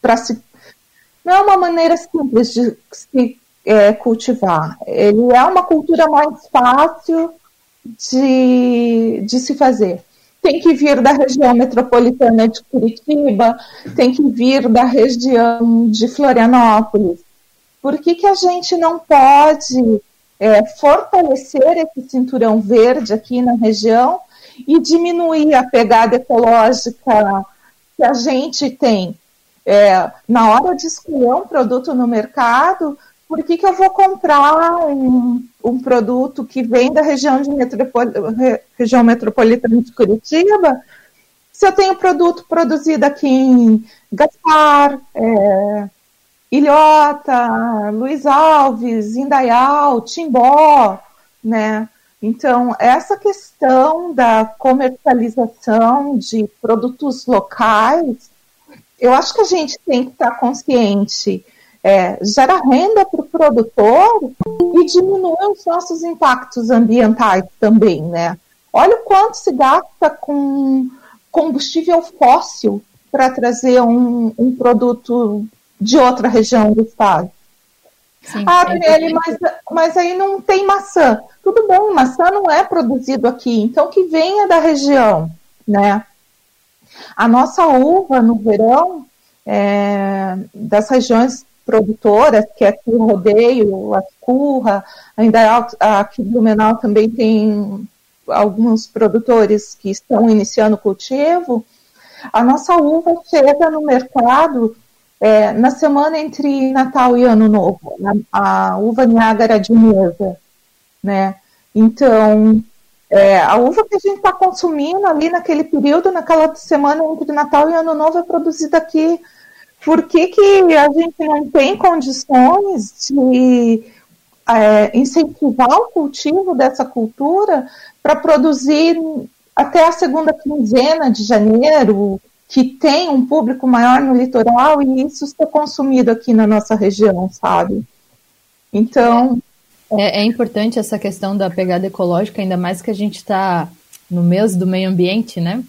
pra se, não é uma maneira simples de se é, cultivar, ele é uma cultura mais fácil de, de se fazer. Tem que vir da região metropolitana de Curitiba, tem que vir da região de Florianópolis. Por que, que a gente não pode é, fortalecer esse cinturão verde aqui na região e diminuir a pegada ecológica que a gente tem. É, na hora de escolher um produto no mercado, por que, que eu vou comprar um, um produto que vem da região, de metropol, região metropolitana de Curitiba se eu tenho produto produzido aqui em Gaspar, é, Ilhota, Luiz Alves, Indaial, Timbó, né? Então, essa questão da comercialização de produtos locais, eu acho que a gente tem que estar consciente é, gera renda para o produtor e diminui os nossos impactos ambientais também, né? Olha o quanto se gasta com combustível fóssil para trazer um, um, produto de outra região do estado. Sim, ah, Daniele, mas, mas aí não tem maçã. Tudo bom, maçã não é produzido aqui, então que venha da região, né? A nossa uva no verão, é, das regiões produtoras, que é aqui o Rodeio, a Curra, ainda aqui em Blumenau também tem alguns produtores que estão iniciando o cultivo, a nossa uva chega no mercado é, na semana entre Natal e Ano Novo, a, a uva Niágara de mesa, né? Então, é, a uva que a gente está consumindo ali naquele período, naquela semana entre Natal e Ano Novo, é produzida aqui por que, que a gente não tem condições de é, incentivar o cultivo dessa cultura para produzir até a segunda quinzena de janeiro, que tem um público maior no litoral e isso ser consumido aqui na nossa região, sabe? Então. É, é importante essa questão da pegada ecológica, ainda mais que a gente está no mês do meio ambiente, né?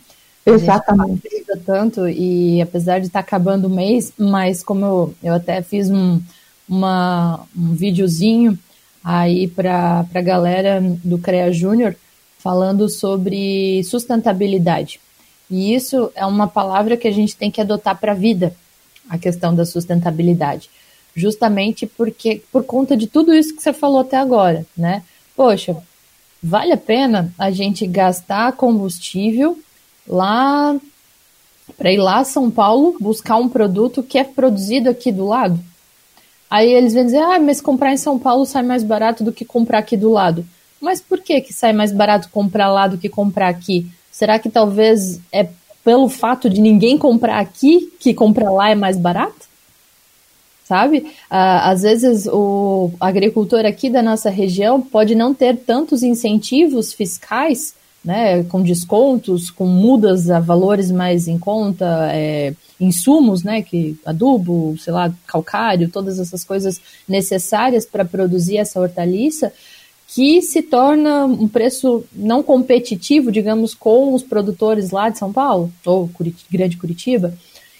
Exatamente. tanto, e apesar de estar tá acabando o mês, mas como eu, eu até fiz um, uma, um videozinho aí para a galera do CREA Júnior falando sobre sustentabilidade. E isso é uma palavra que a gente tem que adotar para a vida, a questão da sustentabilidade. Justamente porque por conta de tudo isso que você falou até agora, né? Poxa, vale a pena a gente gastar combustível lá para ir lá a São Paulo buscar um produto que é produzido aqui do lado. Aí eles vêm dizer, ah, mas comprar em São Paulo sai mais barato do que comprar aqui do lado. Mas por que que sai mais barato comprar lá do que comprar aqui? Será que talvez é pelo fato de ninguém comprar aqui que comprar lá é mais barato? Sabe? Ah, às vezes o agricultor aqui da nossa região pode não ter tantos incentivos fiscais né, com descontos, com mudas a valores mais em conta, é, insumos, né, que adubo, sei lá, calcário, todas essas coisas necessárias para produzir essa hortaliça, que se torna um preço não competitivo, digamos, com os produtores lá de São Paulo ou Curit Grande Curitiba.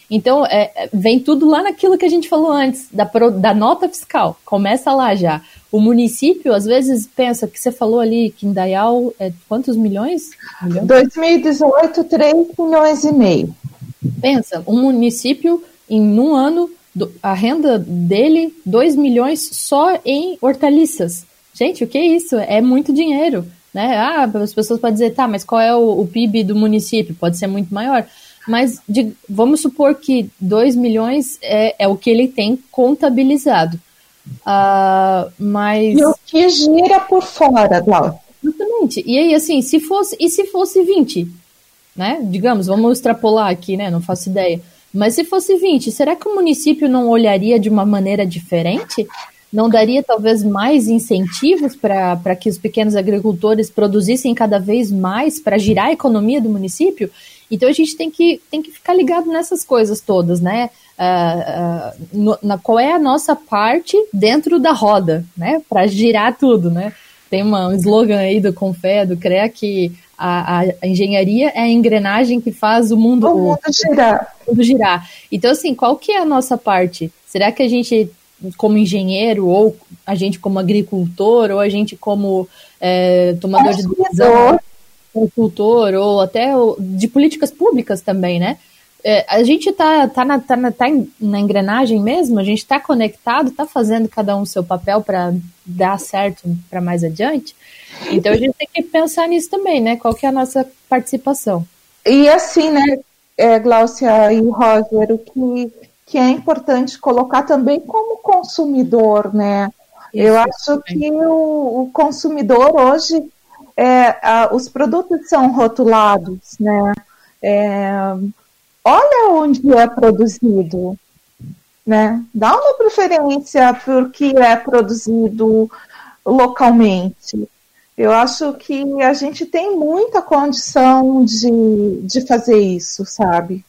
Então, é, é, vem tudo lá naquilo que a gente falou antes, da, da nota fiscal. Começa lá já. O município, às vezes, pensa que você falou ali que em Dayal é quantos milhões? 2018, 3 milhões e meio. Pensa, um município, em um ano, a renda dele, 2 milhões só em hortaliças. Gente, o que é isso? É muito dinheiro. Né? Ah, as pessoas podem dizer, tá, mas qual é o, o PIB do município? Pode ser muito maior. Mas de, vamos supor que 2 milhões é, é o que ele tem contabilizado. Uh, mas... E o que gira por fora, Glaucia? Exatamente. E aí, assim, se fosse, e se fosse 20? Né? Digamos, vamos extrapolar aqui, né? Não faço ideia. Mas se fosse 20, será que o município não olharia de uma maneira diferente? Não daria talvez mais incentivos para que os pequenos agricultores produzissem cada vez mais para girar a economia do município? Então a gente tem que, tem que ficar ligado nessas coisas todas, né? Uh, uh, no, na, qual é a nossa parte dentro da roda, né? Para girar tudo, né? Tem uma, um slogan aí do Confé, do CREA, que a, a, engenharia é a engrenagem que faz o mundo, o mundo girar. O mundo girar. Então, assim, qual que é a nossa parte? Será que a gente, como engenheiro, ou a gente como agricultor, ou a gente como é, tomador de decisão, agricultor, ou até de políticas públicas também, né? é, a gente tá, tá, na, tá, na, tá na engrenagem mesmo, a gente está conectado, está fazendo cada um o seu papel para dar certo para mais adiante. Então a gente tem que pensar nisso também, né? Qual que é a nossa participação? E assim, né, é, Glaucia e Roger, o que, que é importante colocar também como consumidor, né? Isso, Eu acho que o, o consumidor hoje, é, a, os produtos são rotulados, né? É, olha onde é produzido, né? Dá uma preferência por que é produzido localmente. Eu acho que a gente tem muita condição de, de fazer isso, sabe?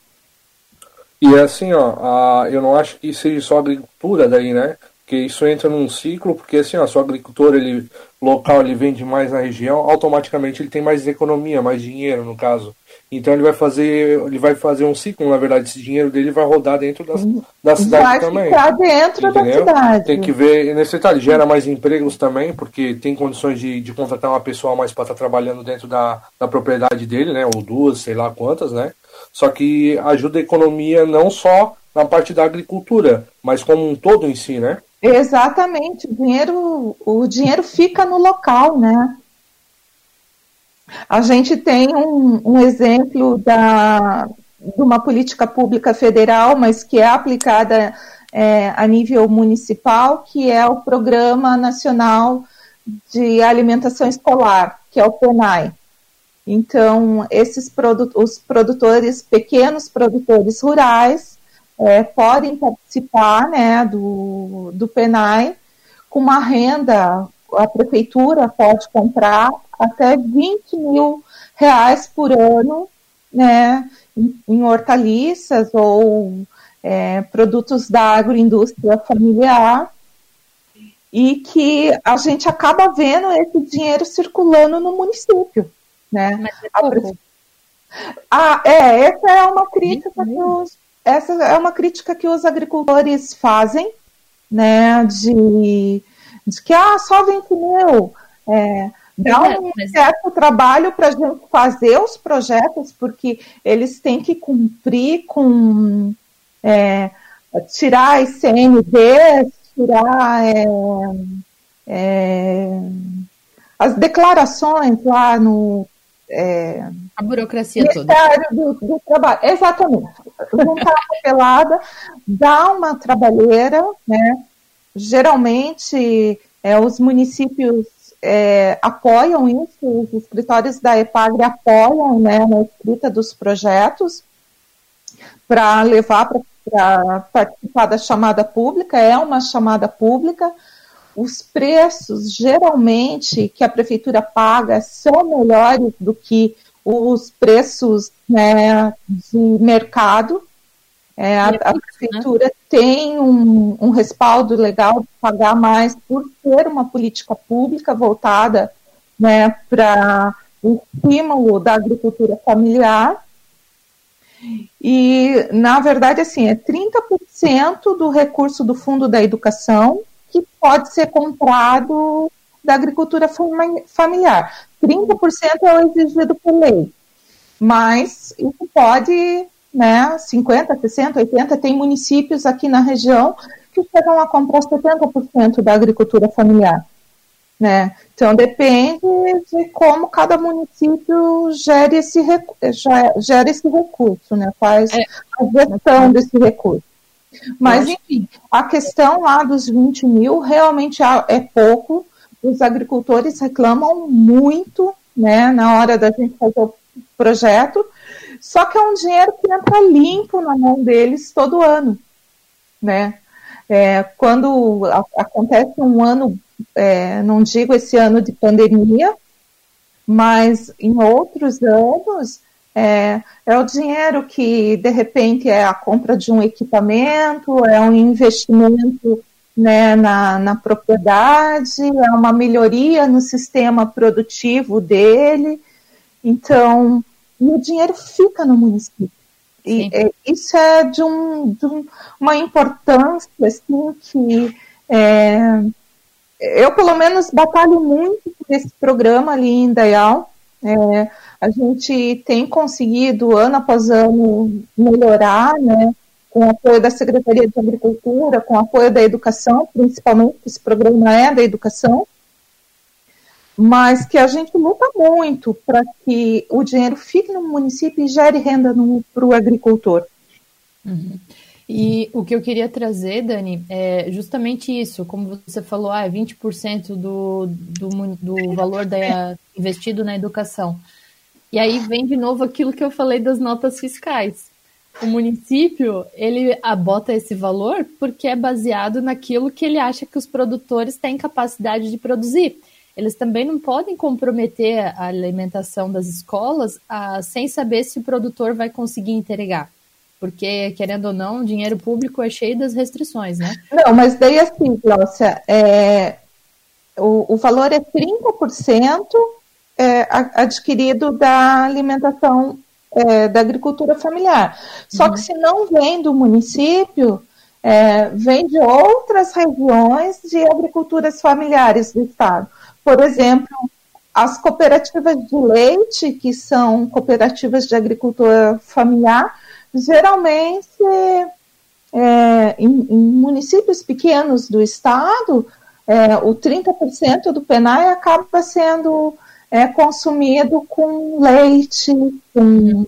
E assim, ó, a, eu não acho que seja só agricultura daí, né? Porque isso entra num ciclo, porque assim, ó, se o agricultor ele, local ele vende mais na região, automaticamente ele tem mais economia, mais dinheiro no caso. Então ele vai fazer, ele vai fazer um ciclo, na verdade, esse dinheiro dele vai rodar dentro das, da cidade vai também. Ficar dentro entendeu? da cidade. Tem que ver, nesse detalhe, gera mais empregos também, porque tem condições de, de contratar uma pessoa mais para estar tá trabalhando dentro da, da propriedade dele, né? Ou duas, sei lá quantas, né? Só que ajuda a economia não só na parte da agricultura, mas como um todo em si, né? Exatamente, o dinheiro, o dinheiro fica no local, né? A gente tem um, um exemplo da, de uma política pública federal, mas que é aplicada é, a nível municipal, que é o Programa Nacional de Alimentação Escolar, que é o PENAI. Então, esses produ os produtores, pequenos produtores rurais, é, podem participar né, do, do PENAI com uma renda, a prefeitura pode comprar até 20 mil reais por ano né, em, em hortaliças ou é, produtos da agroindústria familiar e que a gente acaba vendo esse dinheiro circulando no município. Né? Mas é pouco. Ah, é, essa é uma crítica que os, essa é uma crítica que os agricultores fazem, né, de, de que ah, só 20 mil. É, dá é, um certo trabalho para a gente fazer os projetos, porque eles têm que cumprir com é, tirar ICMD, tirar é, é, as declarações lá no é, a burocracia toda. Do, do Trabalho. Exatamente. Juntar a papelada, dá uma trabalheira, né? Geralmente, é, os municípios é, apoiam isso, os escritórios da EPAGRE apoiam né, na escrita dos projetos para levar para participar da chamada pública, é uma chamada pública. Os preços, geralmente, que a prefeitura paga são melhores do que os preços né, de mercado. É, a, a, prefeitura né? tem um, um, respaldo legal de pagar mais por ter uma política pública voltada né, para o estímulo da agricultura familiar. E, na verdade, assim, é 30% do recurso do Fundo da Educação que pode ser comprado da agricultura familiar. 30% é o exigido por lei. Mas isso pode né, 50, 60, 80, tem municípios aqui na região que chegam a comprar 70% da agricultura familiar. Né? Então depende de como cada município gere esse, gere esse recurso, né? faz é. a gestão desse recurso. Mas, enfim, a questão lá dos 20 mil realmente é pouco. Os agricultores reclamam muito né, na hora da gente fazer o projeto, só que é um dinheiro que entra limpo na mão deles todo ano, né? É, quando a, acontece um ano, é, não digo esse ano de pandemia, mas em outros anos é, é, o dinheiro que de repente é a compra de um equipamento, é um investimento né, na, na propriedade, é uma melhoria no sistema produtivo dele. Então, e o dinheiro fica no município. E é, isso é de, um, de um, uma importância assim, que é, eu, pelo menos, batalho muito por esse programa ali em Dayal. É, a gente tem conseguido, ano após ano, melhorar, né, com apoio da Secretaria de Agricultura, com apoio da educação, principalmente, esse programa é da educação, mas que a gente luta muito para que o dinheiro fique no município e gere renda para o agricultor. Uhum. E o que eu queria trazer, Dani, é justamente isso, como você falou, ah, 20% do, do, do valor da, investido na educação. E aí vem de novo aquilo que eu falei das notas fiscais. O município, ele bota esse valor porque é baseado naquilo que ele acha que os produtores têm capacidade de produzir eles também não podem comprometer a alimentação das escolas ah, sem saber se o produtor vai conseguir entregar. Porque, querendo ou não, o dinheiro público é cheio das restrições, né? Não, mas daí assim, Glaucia, é, o, o valor é 30% é, adquirido da alimentação é, da agricultura familiar. Só uhum. que se não vem do município, é, vem de outras regiões de agriculturas familiares do estado. Por exemplo, as cooperativas de leite, que são cooperativas de agricultura familiar, geralmente é, em, em, municípios pequenos do estado, é, o 30% do PENAI acaba sendo é consumido com leite, com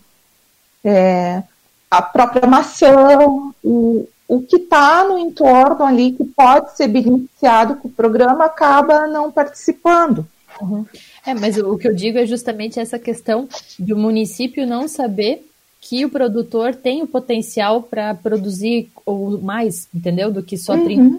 é, a própria maçã, o, o que está no entorno ali que pode ser beneficiado com o programa acaba não participando. Uhum. É, mas o que eu digo é justamente essa questão de o município não saber que o produtor tem o potencial para produzir ou mais, entendeu? Do que só uhum. 30%.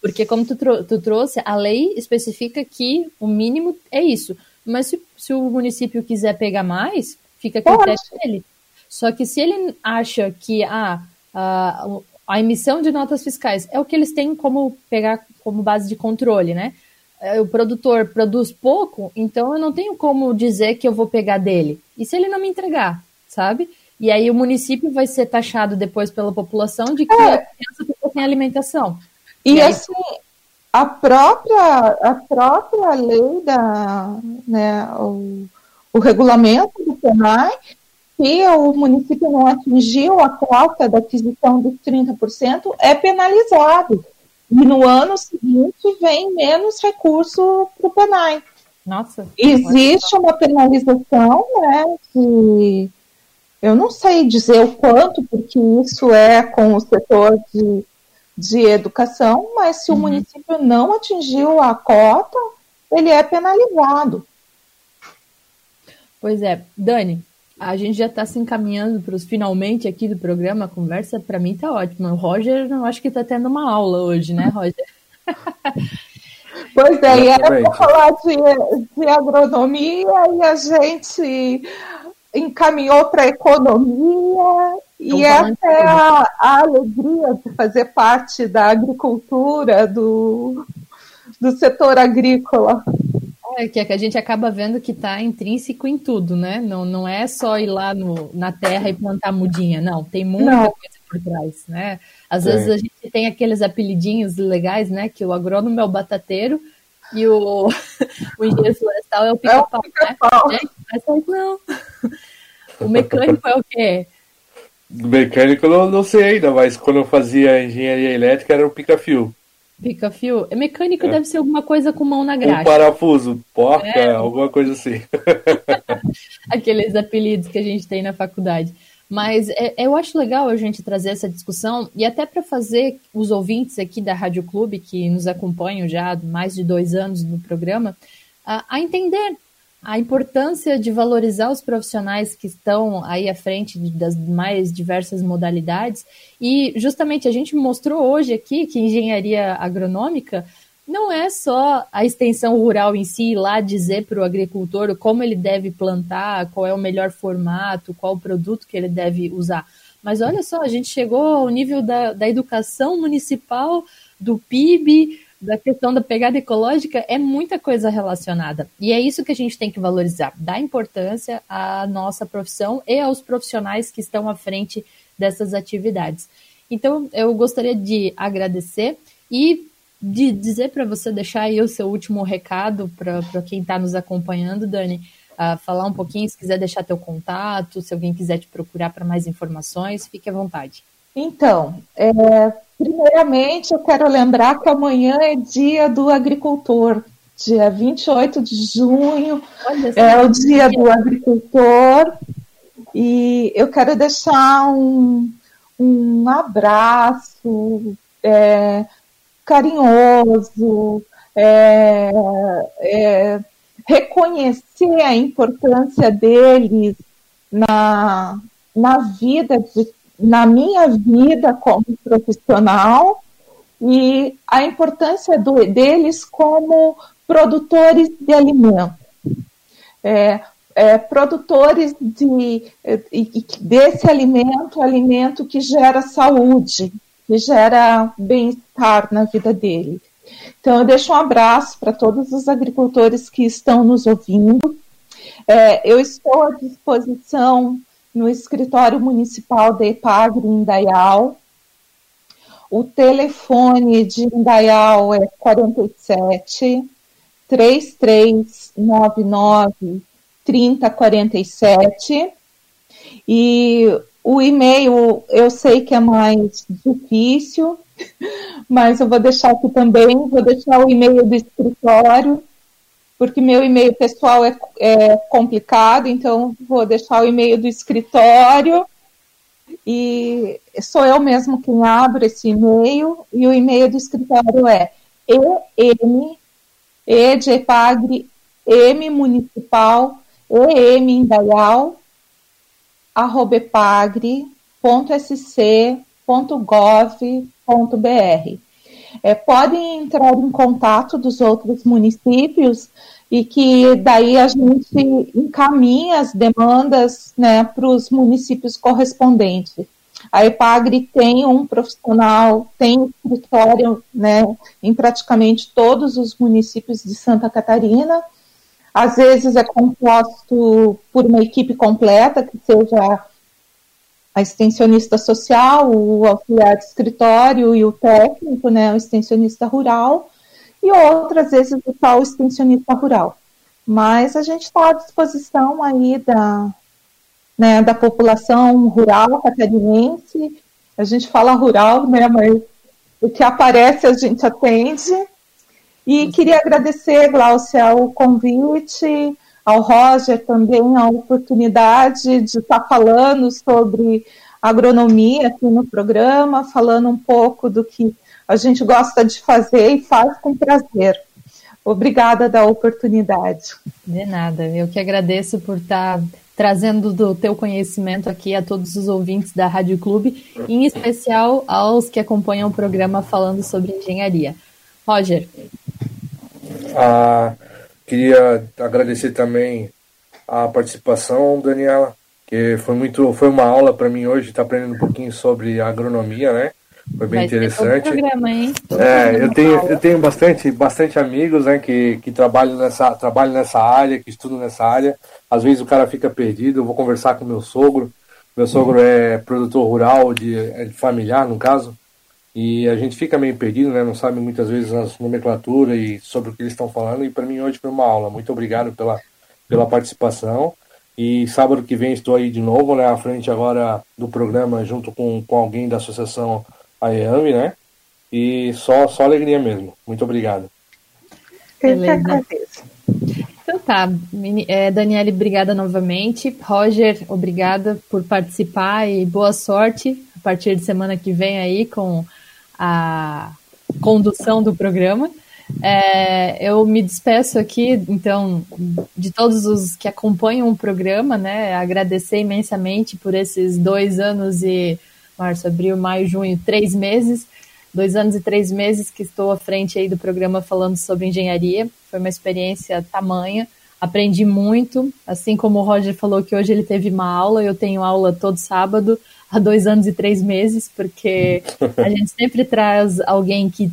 Porque, como tu, tu trouxe, a lei especifica que o mínimo é isso. Mas se, se o município quiser pegar mais, fica a critério Pode. dele. Só que se ele acha que ah, a, a emissão de notas fiscais é o que eles têm como pegar como base de controle, né? É, o produtor produz pouco, então eu não tenho como dizer que eu vou pegar dele. E se ele não me entregar, sabe? E aí o município vai ser taxado depois pela população de que é. a criança sem alimentação. E, e aí, assim, a própria, a própria lei da, né, o, o regulamento do PENAI, se o município não atingiu a cota da aquisição dos 30%, é penalizado. E no ano seguinte vem menos recurso para o PENAI. Nossa. Existe uma penalização, né, que eu não sei dizer o quanto, porque isso é com o setor de de educação, mas se uhum. o município não atingiu a cota, ele é penalizado. Pois é, Dani, a gente já está se encaminhando para os finalmente aqui do programa. A conversa para mim está ótima. O Roger, eu acho que está tendo uma aula hoje, né, Roger? (laughs) Pois é, e era para falar de, de agronomia e a gente encaminhou para economia e essa é a, a, alegria de fazer parte da agricultura, do, do setor agrícola. É que a gente acaba vendo que está intrínseco em tudo, né? Não, não é só ir lá no, na terra e plantar mudinha, não. Tem muita não. coisa por trás, né? Às é. vezes a gente tem aqueles apelidinhos legais, né? Que o agrônomo é o batateiro e o, (laughs) o engenheiro florestal é o pica-pau, é pica né? Mas não. (laughs) O mecânico é o quê? Mecânico eu não, não sei ainda, mas quando eu fazia engenharia elétrica era o pica-fio. Pica-fio? É mecânico é. deve ser alguma coisa com mão na graxa. Um parafuso, porca, é. alguma coisa assim. (laughs) Aqueles apelidos que a gente tem na faculdade. Mas é, eu acho legal a gente trazer essa discussão e até para fazer os ouvintes aqui da Rádio Clube, que nos acompanham já há mais de dois anos no programa, a, a entender a importância de valorizar os profissionais que estão aí à frente das mais diversas modalidades. E justamente a gente mostrou hoje aqui que engenharia agronômica não é só a extensão rural em si, lá dizer para o agricultor como ele deve plantar, qual é o melhor formato, qual produto que ele deve usar. Mas olha só, a gente chegou ao nível da, da educação municipal, do PIB, da questão da pegada ecológica é muita coisa relacionada. E é isso que a gente tem que valorizar, dar importância à nossa profissão e aos profissionais que estão à frente dessas atividades. Então, eu gostaria de agradecer e de dizer para você deixar aí o seu último recado para quem está nos acompanhando, Dani, uh, falar um pouquinho, se quiser deixar teu contato, se alguém quiser te procurar para mais informações, fique à vontade. Então, é, primeiramente eu quero lembrar que amanhã é dia do agricultor, dia 28 de junho é o dia do agricultor. E eu quero deixar um, um abraço é, carinhoso, é, é, reconhecer a importância deles na, na vida de na minha vida como profissional e a importância do, deles como produtores de alimentos. É, é, produtores de, desse alimento, alimento que gera saúde, que gera bem-estar na vida dele. Então, eu deixo um abraço para todos os agricultores que estão nos ouvindo. É, eu estou à disposição no escritório municipal da EPAGRE em. O telefone de Indaial é 47 3399 3047. E o e-mail eu sei que é mais difícil, (laughs) mas eu vou deixar aqui também, vou deixar o e-mail do escritório, porque meu e-mail pessoal é, é complicado, então vou deixar o e-mail do escritório e sou eu mesmo quem abre esse e-mail, e o e-mail do escritório é em, e de Epagre, m municipal, em indaial, arroba epagre.sc.gov.br. É, podem entrar em contato dos outros municípios e que daí a gente encaminha as demandas né, para os municípios correspondentes. A EPAGRE tem um profissional, tem escritório né, em praticamente todos os municípios de Santa Catarina, às vezes é composto por uma equipe completa, que seja a extensionista social, o auxiliar de escritório e o técnico, né, o extensionista rural, e outras vezes o tal extensionista rural. Mas a gente está à disposição aí da, né, da população rural catarinense. A gente fala rural, né, mas o que aparece a gente atende. E queria agradecer, Glaucia, o convite, ao Roger também a oportunidade de estar falando sobre agronomia aqui no programa, falando um pouco do que a gente gosta de fazer e faz com prazer. Obrigada da oportunidade. De nada, eu que agradeço por estar trazendo do teu conhecimento aqui a todos os ouvintes da Rádio Clube, em especial aos que acompanham o programa falando sobre engenharia. Roger. Ah, queria agradecer também a participação, Daniela, que foi muito, foi uma aula para mim hoje, tá aprendendo um pouquinho sobre agronomia, né? Foi bem Vai interessante. Programa, hein? É, eu tenho, eu tenho bastante, bastante amigos, né, que, que trabalham nessa, trabalham nessa área, que estudam nessa área. Às vezes o cara fica perdido. Eu vou conversar com meu sogro. Meu sogro é produtor rural, de, é de familiar, no caso. E a gente fica meio perdido, né? Não sabe muitas vezes as nomenclatura e sobre o que eles estão falando. E para mim hoje foi uma aula. Muito obrigado pela, pela participação. E sábado que vem estou aí de novo, né? À frente agora do programa, junto com, com alguém da associação AEAMI, né? E só, só alegria mesmo. Muito obrigado. Beleza. Então tá, é, Daniele, obrigada novamente. Roger, obrigada por participar e boa sorte a partir de semana que vem aí com a condução do programa. É, eu me despeço aqui, então, de todos os que acompanham o programa, né? Agradecer imensamente por esses dois anos e março, abril, maio, junho, três meses, dois anos e três meses que estou à frente aí do programa falando sobre engenharia. Foi uma experiência tamanha. Aprendi muito, assim como o Roger falou que hoje ele teve uma aula, eu tenho aula todo sábado há dois anos e três meses, porque a (laughs) gente sempre traz alguém que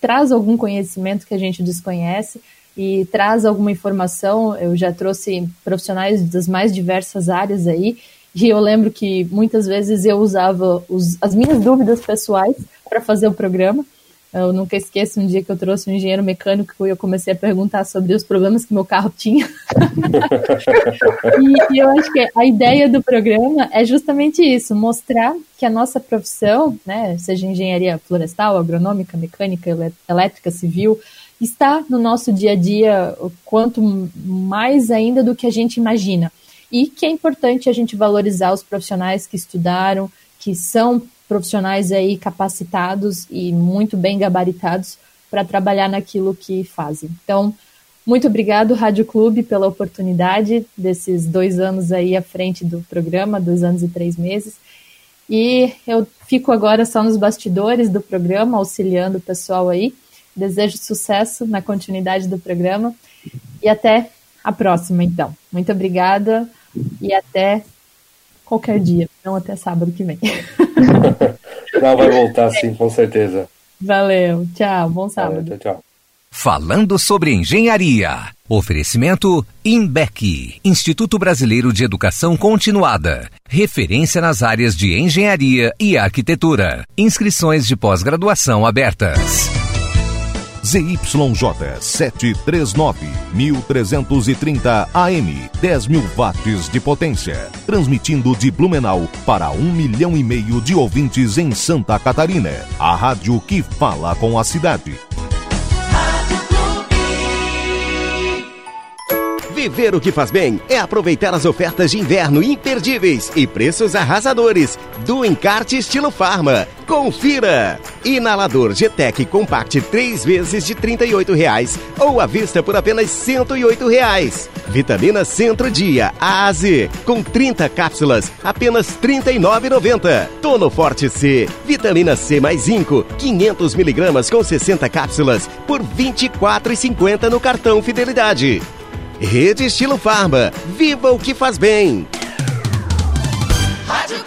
traz algum conhecimento que a gente desconhece e traz alguma informação. Eu já trouxe profissionais das mais diversas áreas aí, e eu lembro que muitas vezes eu usava os, as minhas dúvidas pessoais para fazer o programa. Eu nunca esqueço um dia que eu trouxe um engenheiro mecânico e eu comecei a perguntar sobre os problemas que meu carro tinha. (laughs) e, e, eu acho que a ideia do programa é justamente isso, mostrar que a nossa profissão, né, seja engenharia florestal, agronômica, mecânica, elétrica, civil, está no nosso dia a dia quanto mais ainda do que a gente imagina. E que é importante a gente valorizar os profissionais que estudaram, que são profissionais aí capacitados e muito bem gabaritados para trabalhar naquilo que fazem. Então, muito obrigado, Rádio Clube, pela oportunidade desses dois anos aí à frente do programa, dois anos e três meses. E eu fico agora só nos bastidores do programa, auxiliando o pessoal aí. Desejo sucesso na continuidade do programa e até a próxima, então. Muito obrigada e até qualquer dia, não até sábado que vem. (laughs) não, vai voltar sim, com certeza. Valeu, tchau, bom sábado. Valeu, tchau, tchau. Falando sobre engenharia. Oferecimento INBEC, Instituto Brasileiro de Educação Continuada. Referência nas áreas de engenharia e arquitetura. Inscrições de pós-graduação abertas. ZYJ 739, 1330 AM, 10 mil watts de potência. Transmitindo de Blumenau para um milhão e meio de ouvintes em Santa Catarina. A rádio que fala com a cidade. Viver o que faz bem é aproveitar as ofertas de inverno imperdíveis e preços arrasadores do Encarte Estilo Farma. Confira! Inalador GTEC Compact 3 vezes de 38 reais, ou à vista por apenas 108 reais. Vitamina Centro Dia A com 30 cápsulas, apenas R$ 39,90. Tono Forte C, vitamina C mais zinco, 500 miligramas com 60 cápsulas por R$ 24,50 no cartão Fidelidade. Rede Estilo Farma. Viva o que faz bem. Rádio